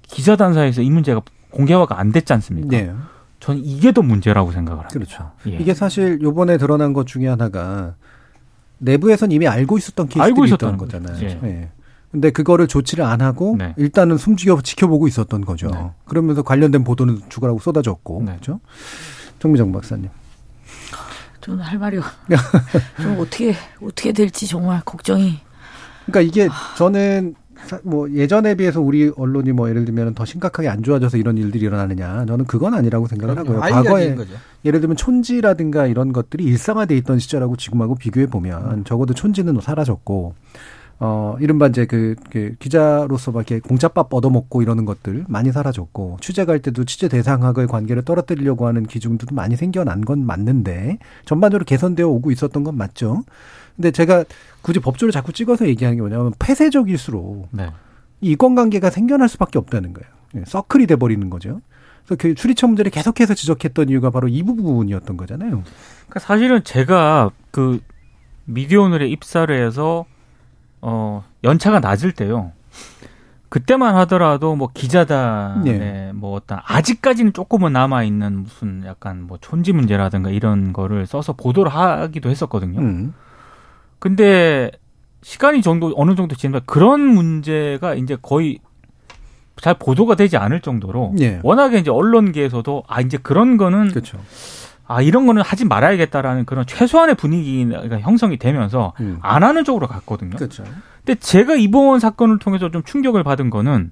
기자단사에서 이 문제가 공개화가 안 됐지 않습니까?
예.
저는 이게 더 문제라고 생각을 합니다.
그렇죠.
예.
이게 사실 요번에 드러난 것 중에 하나가 내부에선 이미 알고 있었던 케이스들이
알고
있었던 거잖아요.
거죠.
예. 근데 그거를 조치를 안 하고
네.
일단은 숨지겨 지켜보고 있었던 거죠.
네.
그러면서 관련된 보도는 죽으라고 쏟아졌고
네.
그렇죠. 정미정 박사님.
저는 할 말이 <laughs> 좀 어떻게 어떻게 될지 정말 걱정이
그러니까 이게 저는 사- 뭐 예전에 비해서 우리 언론이 뭐 예를 들면 더 심각하게 안 좋아져서 이런 일들이 일어나느냐 저는 그건 아니라고 생각을 하고요.
아이디어인
과거에. 예를 들면 촌지라든가 이런 것들이 일상화돼 있던 시절하고 지금하고 비교해 보면 적어도 촌지는 사라졌고 어 이른바 이제 그, 그 기자로서 막 이렇게 공짜밥 얻어먹고 이러는 것들 많이 사라졌고 취재 갈 때도 취재 대상학의 관계를 떨어뜨리려고 하는 기준도 많이 생겨난 건 맞는데 전반적으로 개선되어 오고 있었던 건 맞죠. 근데 제가 굳이 법조를 자꾸 찍어서 얘기하는 게 뭐냐면 폐쇄적일수록
네.
이 인권관계가 생겨날 수밖에 없다는 거예요. 예, 서클이 돼버리는 거죠. 그래서 그 출입처 문제를 계속해서 지적했던 이유가 바로 이 부분이었던 거잖아요.
그러니까 사실은 제가 그 미디어오늘에 입사를 해서 어 연차가 낮을 때요. 그때만 하더라도 뭐 기자단에
네.
뭐 어떤 아직까지는 조금은 남아 있는 무슨 약간 뭐 촌지 문제라든가 이런 거를 써서 보도를 하기도 했었거든요.
음.
근데 시간이 정도 어느 정도 지나면 그런 문제가 이제 거의 잘 보도가 되지 않을 정도로
예.
워낙에 이제 언론계에서도 아 이제 그런 거는
그렇죠.
아 이런 거는 하지 말아야겠다라는 그런 최소한의 분위기가 형성이 되면서
음.
안 하는 쪽으로 갔거든요.
그렇죠.
근데 제가 이번 사건을 통해서 좀 충격을 받은 거는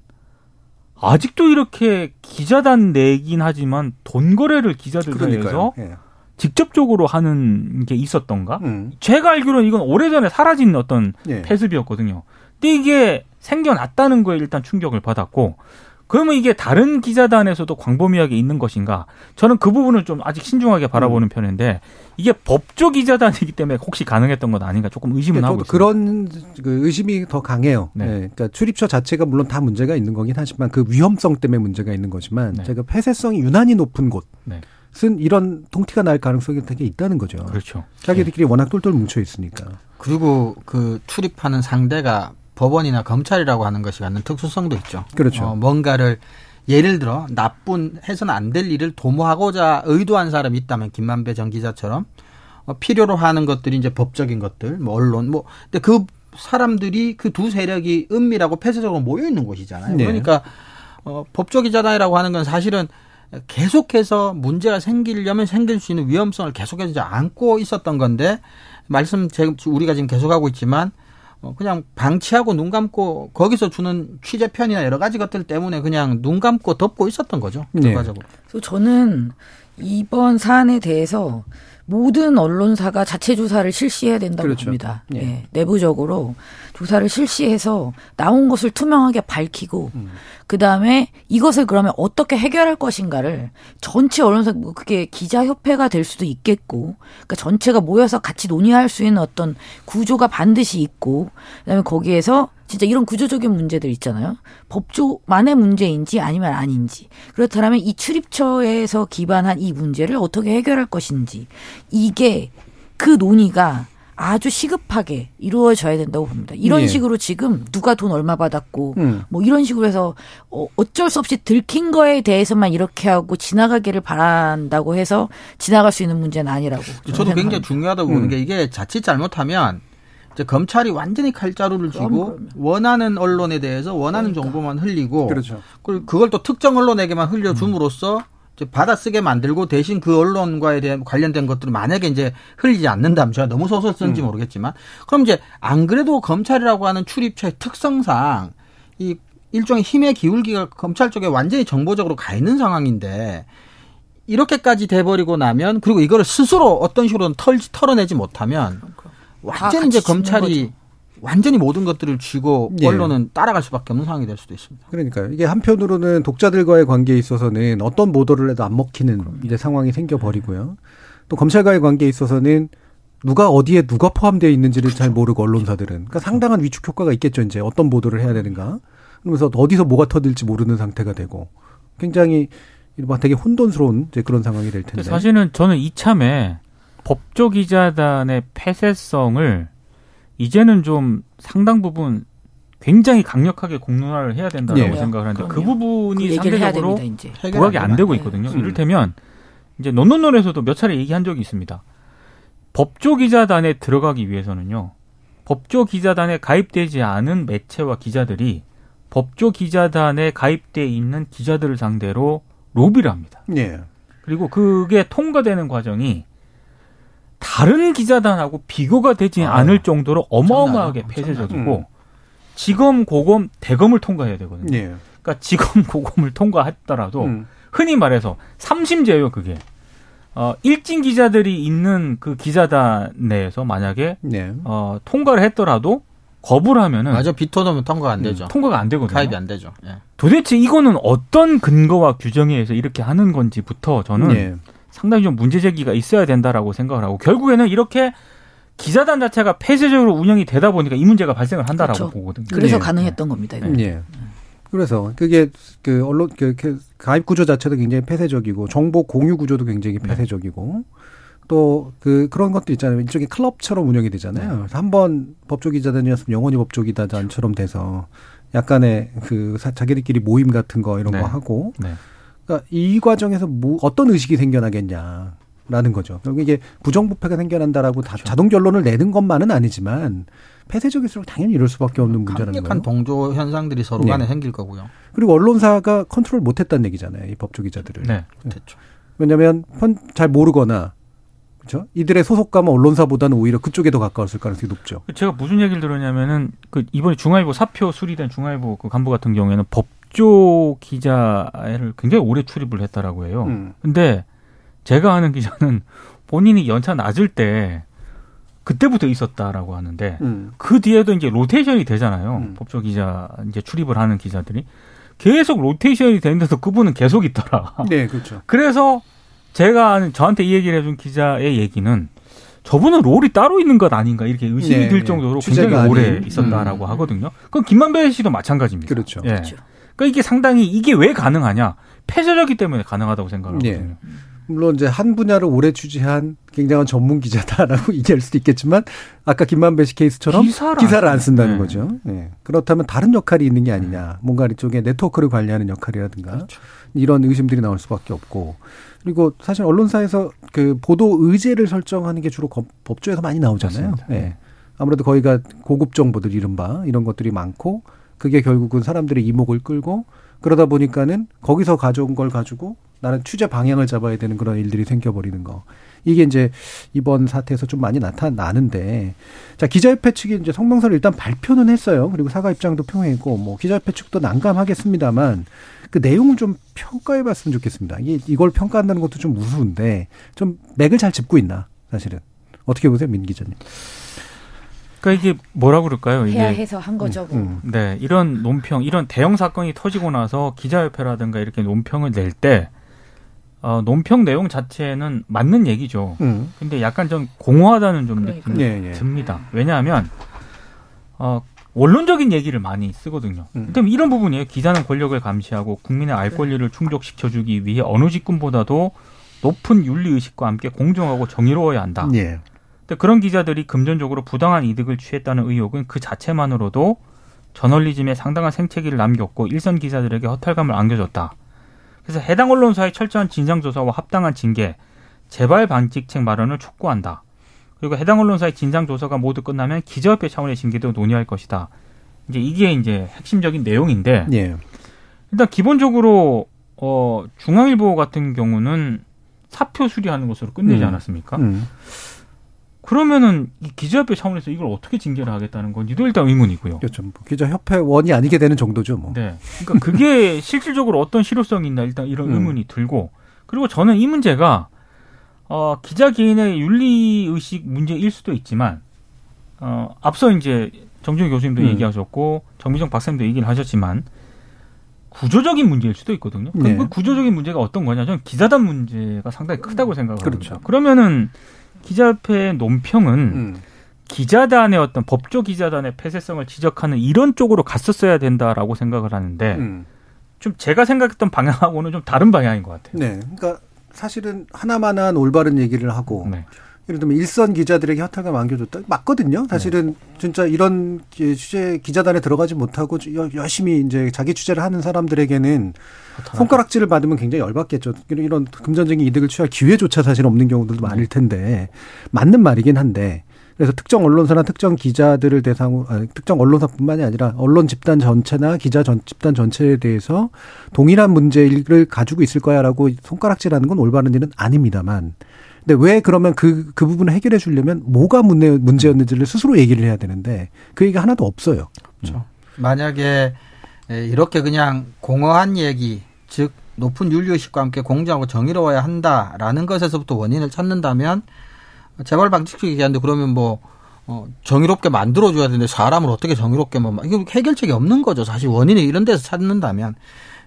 아직도 이렇게 기자단 내긴 하지만 돈 거래를 기자들 사이에서
예.
직접적으로 하는 게 있었던가?
음.
제가 알기로는 이건 오래전에 사라진 어떤
예.
폐습이었거든요. 근데 이게 생겨났다는 거에 일단 충격을 받았고 그러면 이게 다른 기자단에서도 광범위하게 있는 것인가? 저는 그 부분을 좀 아직 신중하게 바라보는 음. 편인데 이게 법조 기자단이기 때문에 혹시 가능했던 건 아닌가 조금 의심은 하고 있습니다.
그런 그 의심이 더 강해요. 네. 네. 그러니까 출입처 자체가 물론 다 문제가 있는 거긴 하지만 그 위험성 때문에 문제가 있는 거지만 네. 제가 폐쇄성이 유난히 높은 곳. 네. 쓴 이런 통티가 날 가능성이 되게 있다는 거죠.
그렇죠.
자기들끼리 네. 워낙 똘똘 뭉쳐 있으니까.
그리고 그 출입하는 상대가 법원이나 검찰이라고 하는 것이 갖는 특수성도 있죠.
그렇죠.
어, 뭔가를 예를 들어 나쁜 해서는 안 될 일을 도모하고자 의도한 사람이 있다면 김만배 전 기자처럼 어, 필요로 하는 것들이 이제 법적인 것들, 뭐 언론, 뭐 근데 그 사람들이 그 두 세력이 은밀하고 폐쇄적으로 모여 있는 곳이잖아요. 네. 그러니까 어, 법조 기자단이라고 하는 건 사실은 계속해서 문제가 생기려면 생길 수 있는 위험성을 계속해서 안고 있었던 건데 말씀 제 우리가 지금 계속하고 있지만 어, 그냥 방치하고 눈 감고 거기서 주는 취재 편이나 여러 가지 것들 때문에 그냥 눈 감고 덮고 있었던 거죠. 네. 결과적으로.
그래서 저는 이번 사안에 대해서 모든 언론사가 자체 조사를 실시해야 된다고 그렇죠. 봅니다. 네. 네. 내부적으로 조사를 실시해서 나온 것을 투명하게 밝히고 음. 그 다음에 이것을 그러면 어떻게 해결할 것인가를 전체 언론사 뭐 그게 기자 협회가 될 수도 있겠고 그러니까 전체가 모여서 같이 논의할 수 있는 어떤 구조가 반드시 있고 그다음에 거기에서 진짜 이런 구조적인 문제들 있잖아요. 법조만의 문제인지 아니면 아닌지. 그렇다면 이 출입처에서 기반한 이 문제를 어떻게 해결할 것인지. 이게 그 논의가 아주 시급하게 이루어져야 된다고 봅니다. 이런 예. 식으로 지금 누가 돈 얼마 받았고 음. 뭐 이런 식으로 해서 어, 어쩔 수 없이 들킨 거에 대해서만 이렇게 하고 지나가기를 바란다고 해서 지나갈 수 있는 문제는 아니라고.
저도 굉장히 중요하다고 보는 음. 게 이게 자칫 잘못하면 검찰이 완전히 칼자루를 쥐고 원하는 언론에 대해서 원하는 그러니까. 정보만 흘리고
그렇죠.
그걸 또 특정 언론에게만 흘려줌으로써 이제 받아쓰게 만들고 대신 그 언론과에 대한 관련된 것들을 만약에 이제 흘리지 않는다면 제가 너무 소설 쓴지 음. 모르겠지만 그럼 이제 안 그래도 검찰이라고 하는 출입처의 특성상 이 일종의 힘의 기울기가 검찰 쪽에 완전히 정보적으로 가 있는 상황인데 이렇게까지 돼버리고 나면 그리고 이거를 스스로 어떤 식으로든 털, 털어내지 못하면 완전히 이제 검찰이 완전히 모든 것들을 쥐고 예. 언론은 따라갈 수밖에 없는 상황이 될 수도 있습니다.
그러니까요. 이게 한편으로는 독자들과의 관계에 있어서는 어떤 보도를 해도 안 먹히는 그럼요. 이제 상황이 생겨 버리고요. 또 검찰과의 관계에 있어서는 누가 어디에 누가 포함되어 있는지를 그렇죠. 잘 모르고 언론사들은 그러니까 상당한 위축 효과가 있겠죠. 이제 어떤 보도를 해야 되는가. 그러면서 어디서 뭐가 터질지 모르는 상태가 되고 굉장히 되게 혼돈스러운 이제 그런 상황이 될 텐데.
사실은 저는 이참에 법조 기자단의 폐쇄성을 이제는 좀 상당 부분 굉장히 강력하게 공론화를 해야 된다고 네. 생각을 하는데 그 부분이 그 상대적으로 부각이 안 되고 있거든요. 네. 이를테면 이제 논논논에서도 몇 차례 얘기한 적이 있습니다. 법조 기자단에 들어가기 위해서는요. 법조 기자단에 가입되지 않은 매체와 기자들이 법조 기자단에 가입돼 있는 기자들을 상대로 로비를 합니다.
네.
그리고 그게 통과되는 과정이 다른 기자단하고 비교가 되지 아, 않을 정도로 어마어마하게 폐쇄적이고 음. 지검 고검 대검을 통과해야 되거든요. 네. 그러니까 지검 <laughs> 고검을 통과했더라도 음. 흔히 말해서 삼심제예요 그게. 어, 일진 기자들이 있는 그 기자단 내에서 만약에 네. 어, 통과를 했더라도 거부를 하면은
맞아 비토놓으면 통과가 안 되죠. 음,
통과가 안 되거든요.
가입이 안 되죠. 예.
도대체 이거는 어떤 근거와 규정에 의해서 이렇게 하는 건지부터 저는 네. 상당히 좀 문제 제기가 있어야 된다라고 생각을 하고 결국에는 이렇게 기자단 자체가 폐쇄적으로 운영이 되다 보니까 이 문제가 발생을 한다라고 그렇죠. 보거든요.
그래서 예. 가능했던 겁니다.
이건. 예. 그래서 그게 그 언론 그, 그 가입 구조 자체도 굉장히 폐쇄적이고 정보 공유 구조도 굉장히 네. 폐쇄적이고 네. 또그 그런 것도 있잖아요. 일종의 클럽처럼 운영이 되잖아요. 네. 그래서 한번 법조 기자단이었으면 영원히 법조 기자단처럼 돼서 약간의 그 자기들끼리 모임 같은 거 이런 네. 거 하고 네. 그러니까 이 과정에서 뭐 어떤 의식이 생겨나겠냐. 라는 거죠. 결국 이게 부정부패가 생겨난다라고 다 그렇죠. 자동 결론을 내는 것만은 아니지만 폐쇄적일수록 당연히 이럴 수밖에 없는 문제라는 거예요.
강력한 동조 현상들이 서로 간에 네. 생길 거고요.
그리고 언론사가 컨트롤 못했다는 얘기잖아요. 이 법조 기자들을.
네, 됐죠.
왜냐하면 잘 모르거나 그렇죠. 이들의 소속감은 언론사보다는 오히려 그쪽에 더 가까웠을 가능성이 높죠.
제가 무슨 얘기를 들었냐면은 그 이번에 중앙일보 사표 수리된 중앙일보 그 간부 같은 경우에는 법 법조 기자를 굉장히 오래 출입을 했다라고 해요. 음. 근데 제가 아는 기자는 본인이 연차 낮을 때 그때부터 있었다라고 하는데 음. 그 뒤에도 이제 로테이션이 되잖아요. 음. 법조 기자 이제 출입을 하는 기자들이 계속 로테이션이 되는데도 그분은 계속 있더라.
네, 그렇죠. <laughs>
그래서 제가 저한테 이 얘기를 해준 기자의 얘기는 저분은 롤이 따로 있는 것 아닌가 이렇게 의심이 네, 들 네. 정도로 굉장히 오래 아닌. 있었다라고 음. 하거든요. 그건 김만배 씨도 마찬가지입니다.
그렇죠.
예. 그렇죠. 그러니까 이게 상당히 이게 왜 가능하냐? 폐쇄적이 때문에 가능하다고 생각하거든요. 네.
물론 이제 한 분야를 오래 취재한 굉장한 전문 기자다라고 <laughs> 얘기할 수도 있겠지만 아까 김만배 씨 케이스처럼 기사를, 기사를 안 쓴다는 네. 거죠. 네. 그렇다면 다른 역할이 있는 게 아니냐. 뭔가 이쪽에 네트워크를 관리하는 역할이라든가 그렇죠. 이런 의심들이 나올 수밖에 없고 그리고 사실 언론사에서 그 보도 의제를 설정하는 게 주로 법조에서 많이 나오잖아요. 예. 네. 아무래도 거기가 고급 정보들 이른바 이런 것들이 많고 그게 결국은 사람들의 이목을 끌고 그러다 보니까는 거기서 가져온 걸 가지고 나는 취재 방향을 잡아야 되는 그런 일들이 생겨버리는 거. 이게 이제 이번 사태에서 좀 많이 나타나는데 자 기자협회 측이 이제 성명서를 일단 발표는 했어요. 그리고 사과 입장도 표명했고 뭐 기자협회 측도 난감하겠습니다만 그 내용을 좀 평가해봤으면 좋겠습니다. 이게 이걸 평가한다는 것도 좀 우스운데 좀 맥을 잘 짚고 있나 사실은 어떻게 보세요, 민 기자님?
그러니까 이게 뭐라 그럴까요?
이게 해야 해서 한 거죠. 뭐. 음.
네, 이런 논평, 이런 대형 사건이 터지고 나서 기자협회라든가 이렇게 논평을 낼 때 어, 논평 내용 자체는 맞는 얘기죠. 음. 근데 약간 좀 공허하다는 좀 그러니까. 느낌이 예, 예. 듭니다. 왜냐하면 어, 원론적인 얘기를 많이 쓰거든요. 음. 그럼 이런 부분이에요. 기자는 권력을 감시하고 국민의 알 권리를 충족시켜주기 위해 어느 직군보다도 높은 윤리 의식과 함께 공정하고 정의로워야 한다. 예. 근데 그런 기자들이 금전적으로 부당한 이득을 취했다는 의혹은 그 자체만으로도 저널리즘에 상당한 생채기를 남겼고 일선 기자들에게 허탈감을 안겨줬다. 그래서 해당 언론사의 철저한 진상조사와 합당한 징계, 재발 방직책 마련을 촉구한다. 그리고 해당 언론사의 진상조사가 모두 끝나면 기자협회 차원의 징계도 논의할 것이다. 이제 이게 이제 핵심적인 내용인데 예. 일단 기본적으로 어 중앙일보 같은 경우는 사표 수리하는 것으로 끝내지 음. 않았습니까? 음. 그러면은 이 기자협회 차원에서 이걸 어떻게 징계를 하겠다는 건지도 일단 의문이고요.
그렇죠. 뭐 기자협회원이 아니게 되는 정도죠, 뭐.
네. 그러니까 그게 <laughs> 실질적으로 어떤 실효성이 있나 일단 이런 음. 의문이 들고 그리고 저는 이 문제가 어 기자 개인의 윤리 의식 문제일 수도 있지만 어 앞서 이제 정준 교수님도 음. 얘기하셨고 정미정 박사님도 얘기를 하셨지만 구조적인 문제일 수도 있거든요. 네. 그 구조적인 문제가 어떤 거냐? 저는 기자단 문제가 상당히 크다고 생각합니다. 그렇죠. 그러면은 기자협회의 논평은 음. 기자단의 어떤 법조 기자단의 폐쇄성을 지적하는 이런 쪽으로 갔었어야 된다라고 생각을 하는데 음. 좀 제가 생각했던 방향하고는 좀 다른 방향인 것 같아요.
네, 그러니까 사실은 하나만한 올바른 얘기를 하고 네. 예를 들면 일선 기자들에게 허탈감 안겨줬다 맞거든요. 사실은 네. 진짜 이런 취재 기자단에 들어가지 못하고 열심히 이제 자기 취재를 하는 사람들에게는 손가락질을 받으면 굉장히 열받겠죠. 이런 금전적인 이득을 취할 기회조차 사실 없는 경우들도 네. 많을 텐데 맞는 말이긴 한데 그래서 특정 언론사나 특정 기자들을 대상으로 아니, 특정 언론사뿐만이 아니라 언론 집단 전체나 기자 전 집단 전체에 대해서 동일한 문제를 가지고 있을 거야라고 손가락질하는 건 올바른 일은 아닙니다만 근데 왜 그러면 그, 그 부분을 해결해 주려면 뭐가 문제, 문제였는지를 스스로 얘기를 해야 되는데 그 얘기가 하나도 없어요.
그렇죠. 음. 만약에 이렇게 그냥 공허한 얘기, 즉 높은 윤리의식과 함께 공정하고 정의로워야 한다라는 것에서부터 원인을 찾는다면 재발 방지식 얘기하는데 그러면 뭐 어, 정의롭게 만들어줘야 되는데 사람을 어떻게 정의롭게 뭐 이거 해결책이 없는 거죠. 사실 원인이 이런 데서 찾는다면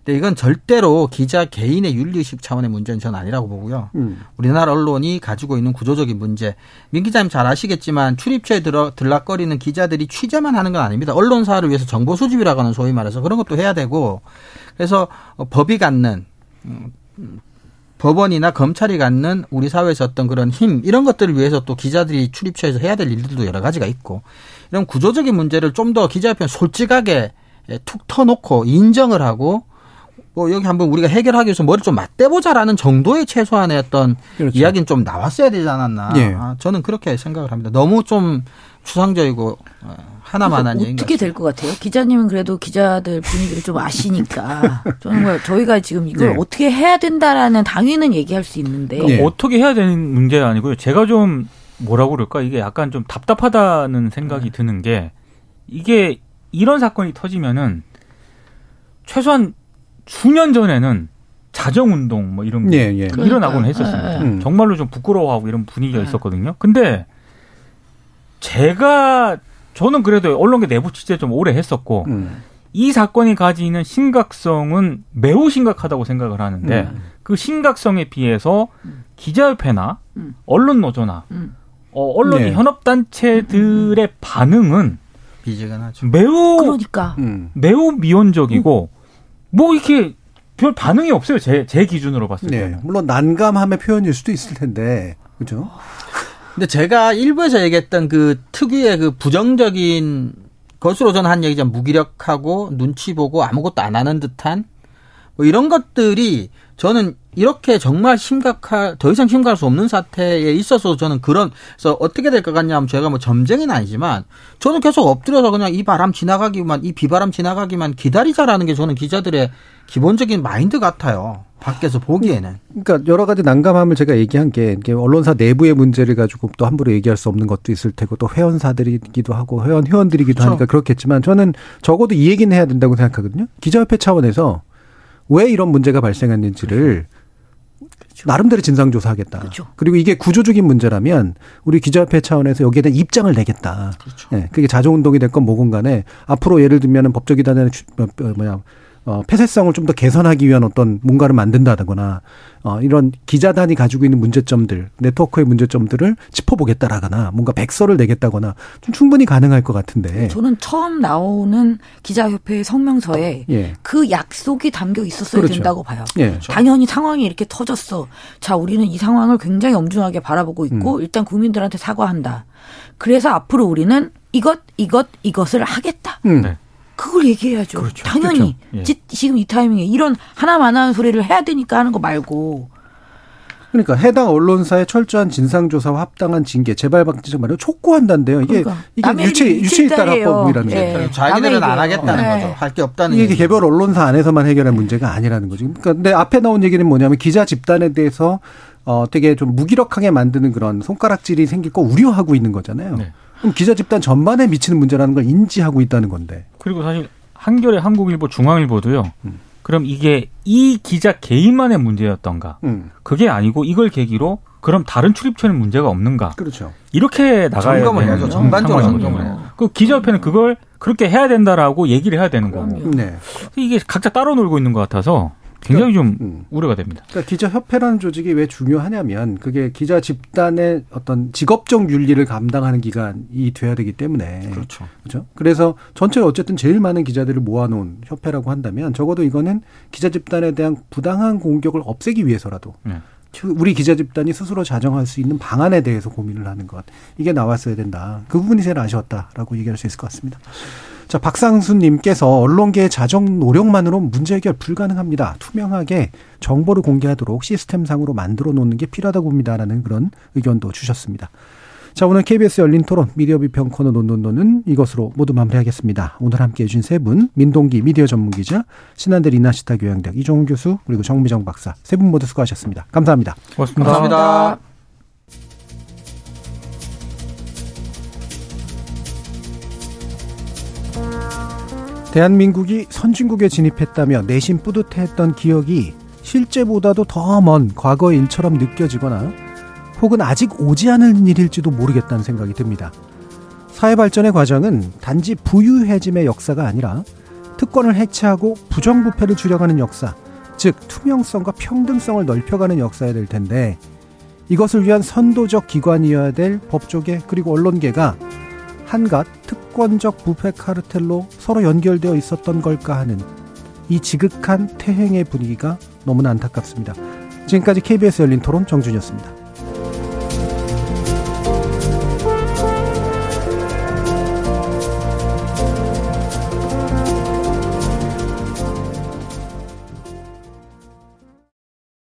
근데 이건 절대로 기자 개인의 윤리의식 차원의 문제는 전 아니라고 보고요. 음. 우리나라 언론이 가지고 있는 구조적인 문제. 민 기자님 잘 아시겠지만 출입처에 들어 들락거리는 기자들이 취재만 하는 건 아닙니다. 언론사를 위해서 정보 수집이라고 하는 소위 말해서 그런 것도 해야 되고 그래서 법이 갖는 음, 법원이나 검찰이 갖는 우리 사회에서 어떤 그런 힘 이런 것들을 위해서 또 기자들이 출입처에서 해야 될 일들도 여러 가지가 있고 이런 구조적인 문제를 좀 더 기자협회는 솔직하게 툭 터놓고 인정을 하고 뭐 여기 한번 우리가 해결하기 위해서 머리 좀 맞대보자라는 정도의 최소한의 어떤 그렇죠. 이야기는 좀 나왔어야 되지 않았나. 예. 아, 저는 그렇게 생각을 합니다. 너무 좀 추상적이고 어, 하나만한
얘기 어떻게 될 것 같아요? 기자님은 그래도 기자들 분위기를 좀 아시니까 <laughs> 저는 뭐 저희가 지금 이걸 네. 어떻게 해야 된다라는 당위는 얘기할 수 있는데
네. 어떻게 해야 되는 문제가 아니고요. 제가 좀 뭐라고 그럴까 이게 약간 좀 답답하다는 생각이 네. 드는 게 이게 이런 사건이 터지면은 최소한 수년 전에는 자정 운동 뭐 이런 게 예, 예. 일어나곤 했었습니다. 예, 예. 정말로 좀 부끄러워하고 이런 분위기가 예. 있었거든요. 근데 제가 저는 그래도 언론계 내부 취재 좀 오래 했었고 음. 이 사건이 가지는 심각성은 매우 심각하다고 생각을 하는데 음. 그 심각성에 비해서 기자협회나 음. 언론 노조나 음. 어, 언론 네. 현업 단체들의 반응은
비지근하죠.
매우 그러니까 음. 매우 미온적이고 뭐 이렇게 별 반응이 없어요. 제 제 기준으로 봤을 때. 네.
물론 난감함의 표현일 수도 있을 텐데. 그죠?
근데 제가 일부에서 얘기했던 그 특유의 그 부정적인 것으로 저는 한 얘기죠. 무기력하고 눈치 보고 아무것도 안 하는 듯한 뭐 이런 것들이 저는 이렇게 정말 심각할 더 이상 심각할 수 없는 사태에 있어서 저는 그런 그래서 어떻게 될 것 같냐면 제가 뭐 점쟁이는 아니지만 저는 계속 엎드려서 그냥 이 바람 지나가기만 이 비바람 지나가기만 기다리자라는 게 저는 기자들의 기본적인 마인드 같아요. 밖에서 보기에는.
그러니까 여러 가지 난감함을 제가 얘기한 게 언론사 내부의 문제를 가지고 또 함부로 얘기할 수 없는 것도 있을 테고 또 회원사들이기도 하고 회원 회원들이기도 그렇죠. 하니까 그렇겠지만 저는 적어도 이 얘기는 해야 된다고 생각하거든요. 기자협회 차원에서 왜 이런 문제가 발생했는지를 그렇죠. 나름대로 진상 조사하겠다. 그렇죠. 그리고 이게 구조적인 문제라면 우리 기자협회 차원에서 여기에 대한 입장을 내겠다. 그렇죠. 네, 그게 자정 운동이 됐건 뭐건 간에 앞으로 예를 들면 법조 기자단은 어, 어, 뭐야 어, 폐쇄성을 좀 더 개선하기 위한 어떤 뭔가를 만든다거나 어, 이런 기자단이 가지고 있는 문제점들, 네트워크의 문제점들을 짚어보겠다라거나 뭔가 백서를 내겠다거나 좀 충분히 가능할 것 같은데.
저는 처음 나오는 기자협회의 성명서에 예. 그 약속이 담겨 있었어야 그렇죠. 된다고 봐요. 예. 당연히 상황이 이렇게 터졌어. 자, 우리는 이 상황을 굉장히 엄중하게 바라보고 있고 음. 일단 국민들한테 사과한다. 그래서 앞으로 우리는 이것, 이것, 이것을 하겠다. 음. 네. 그걸 얘기해야죠. 그렇죠. 당연히 그렇죠. 예. 지금 이 타이밍에 이런 하나만한 소리를 해야 되니까 하는 거 말고.
그러니까 해당 언론사의 철저한 진상조사와 합당한 징계, 재발 방지적 말을 촉구한다는데요. 이게 그러니까. 이게 유체 유체일따라법이라는 예.
거죠. 자기들은 안 하겠다는 네. 거죠. 할 게 없다는
이게 얘기죠. 개별 언론사 안에서만 해결할 문제가 아니라는 거죠. 그러니까 근데 앞에 나온 얘기는 뭐냐면 기자 집단에 대해서 어 되게 좀 무기력하게 만드는 그런 손가락질이 생길 거 우려하고 있는 거잖아요. 네. 그럼 기자 집단 전반에 미치는 문제라는 걸 인지하고 있다는 건데.
그리고 사실 한겨레 한국일보 중앙일보도요. 음. 그럼 이게 이 기자 개인만의 문제였던가? 음. 그게 아니고 이걸 계기로 그럼 다른 출입처는 문제가 없는가?
그렇죠.
이렇게 나가야
점검을 해야죠. 전반적으로 점검을.
그 기자협회는 그걸 그렇게 해야 된다라고 얘기를 해야 되는 거고. 네. 이게 각자 따로 놀고 있는 것 같아서 굉장히 그러니까, 좀 음. 우려가 됩니다.
그러니까 기자협회라는 조직이 왜 중요하냐면 그게 기자 집단의 어떤 직업적 윤리를 감당하는 기관이 돼야 되기 때문에
그렇죠.
그렇죠. 그래서 전체 어쨌든 제일 많은 기자들을 모아놓은 협회라고 한다면 적어도 이거는 기자 집단에 대한 부당한 공격을 없애기 위해서라도 네. 우리 기자 집단이 스스로 자정할 수 있는 방안에 대해서 고민을 하는 것 이게 나왔어야 된다. 그 부분이 제일 아쉬웠다라고 얘기할 수 있을 것 같습니다. 자, 박상수님께서 언론계의 자정 노력만으로 문제 해결 불가능합니다. 투명하게 정보를 공개하도록 시스템상으로 만들어 놓는 게 필요하다고 봅니다라는 그런 의견도 주셨습니다. 자, 오늘 KBS 열린 토론 미디어 비평 코너 논논논은 이것으로 모두 마무리하겠습니다. 오늘 함께 해주신 세 분, 민동기 미디어 전문 기자, 신한대 리나시타 교양대학 이종훈 교수, 그리고 정미정 박사 세 분 모두 수고하셨습니다. 감사합니다.
고맙습니다.
감사합니다.
대한민국이 선진국에 진입했다며 내심 뿌듯해했던 기억이 실제보다도 더 먼 과거 일처럼 느껴지거나 혹은 아직 오지 않은 일일지도 모르겠다는 생각이 듭니다. 사회 발전의 과정은 단지 부유해짐의 역사가 아니라 특권을 해체하고 부정부패를 줄여가는 역사, 즉 투명성과 평등성을 넓혀가는 역사야 될 텐데 이것을 위한 선도적 기관이어야 될 법조계 그리고 언론계가 한갓 특권적 부패 카르텔로 서로 연결되어 있었던 걸까 하는 이 지극한 태행의 분위기가 너무나 안타깝습니다. 지금까지 KBS 열린 토론 정준이었습니다.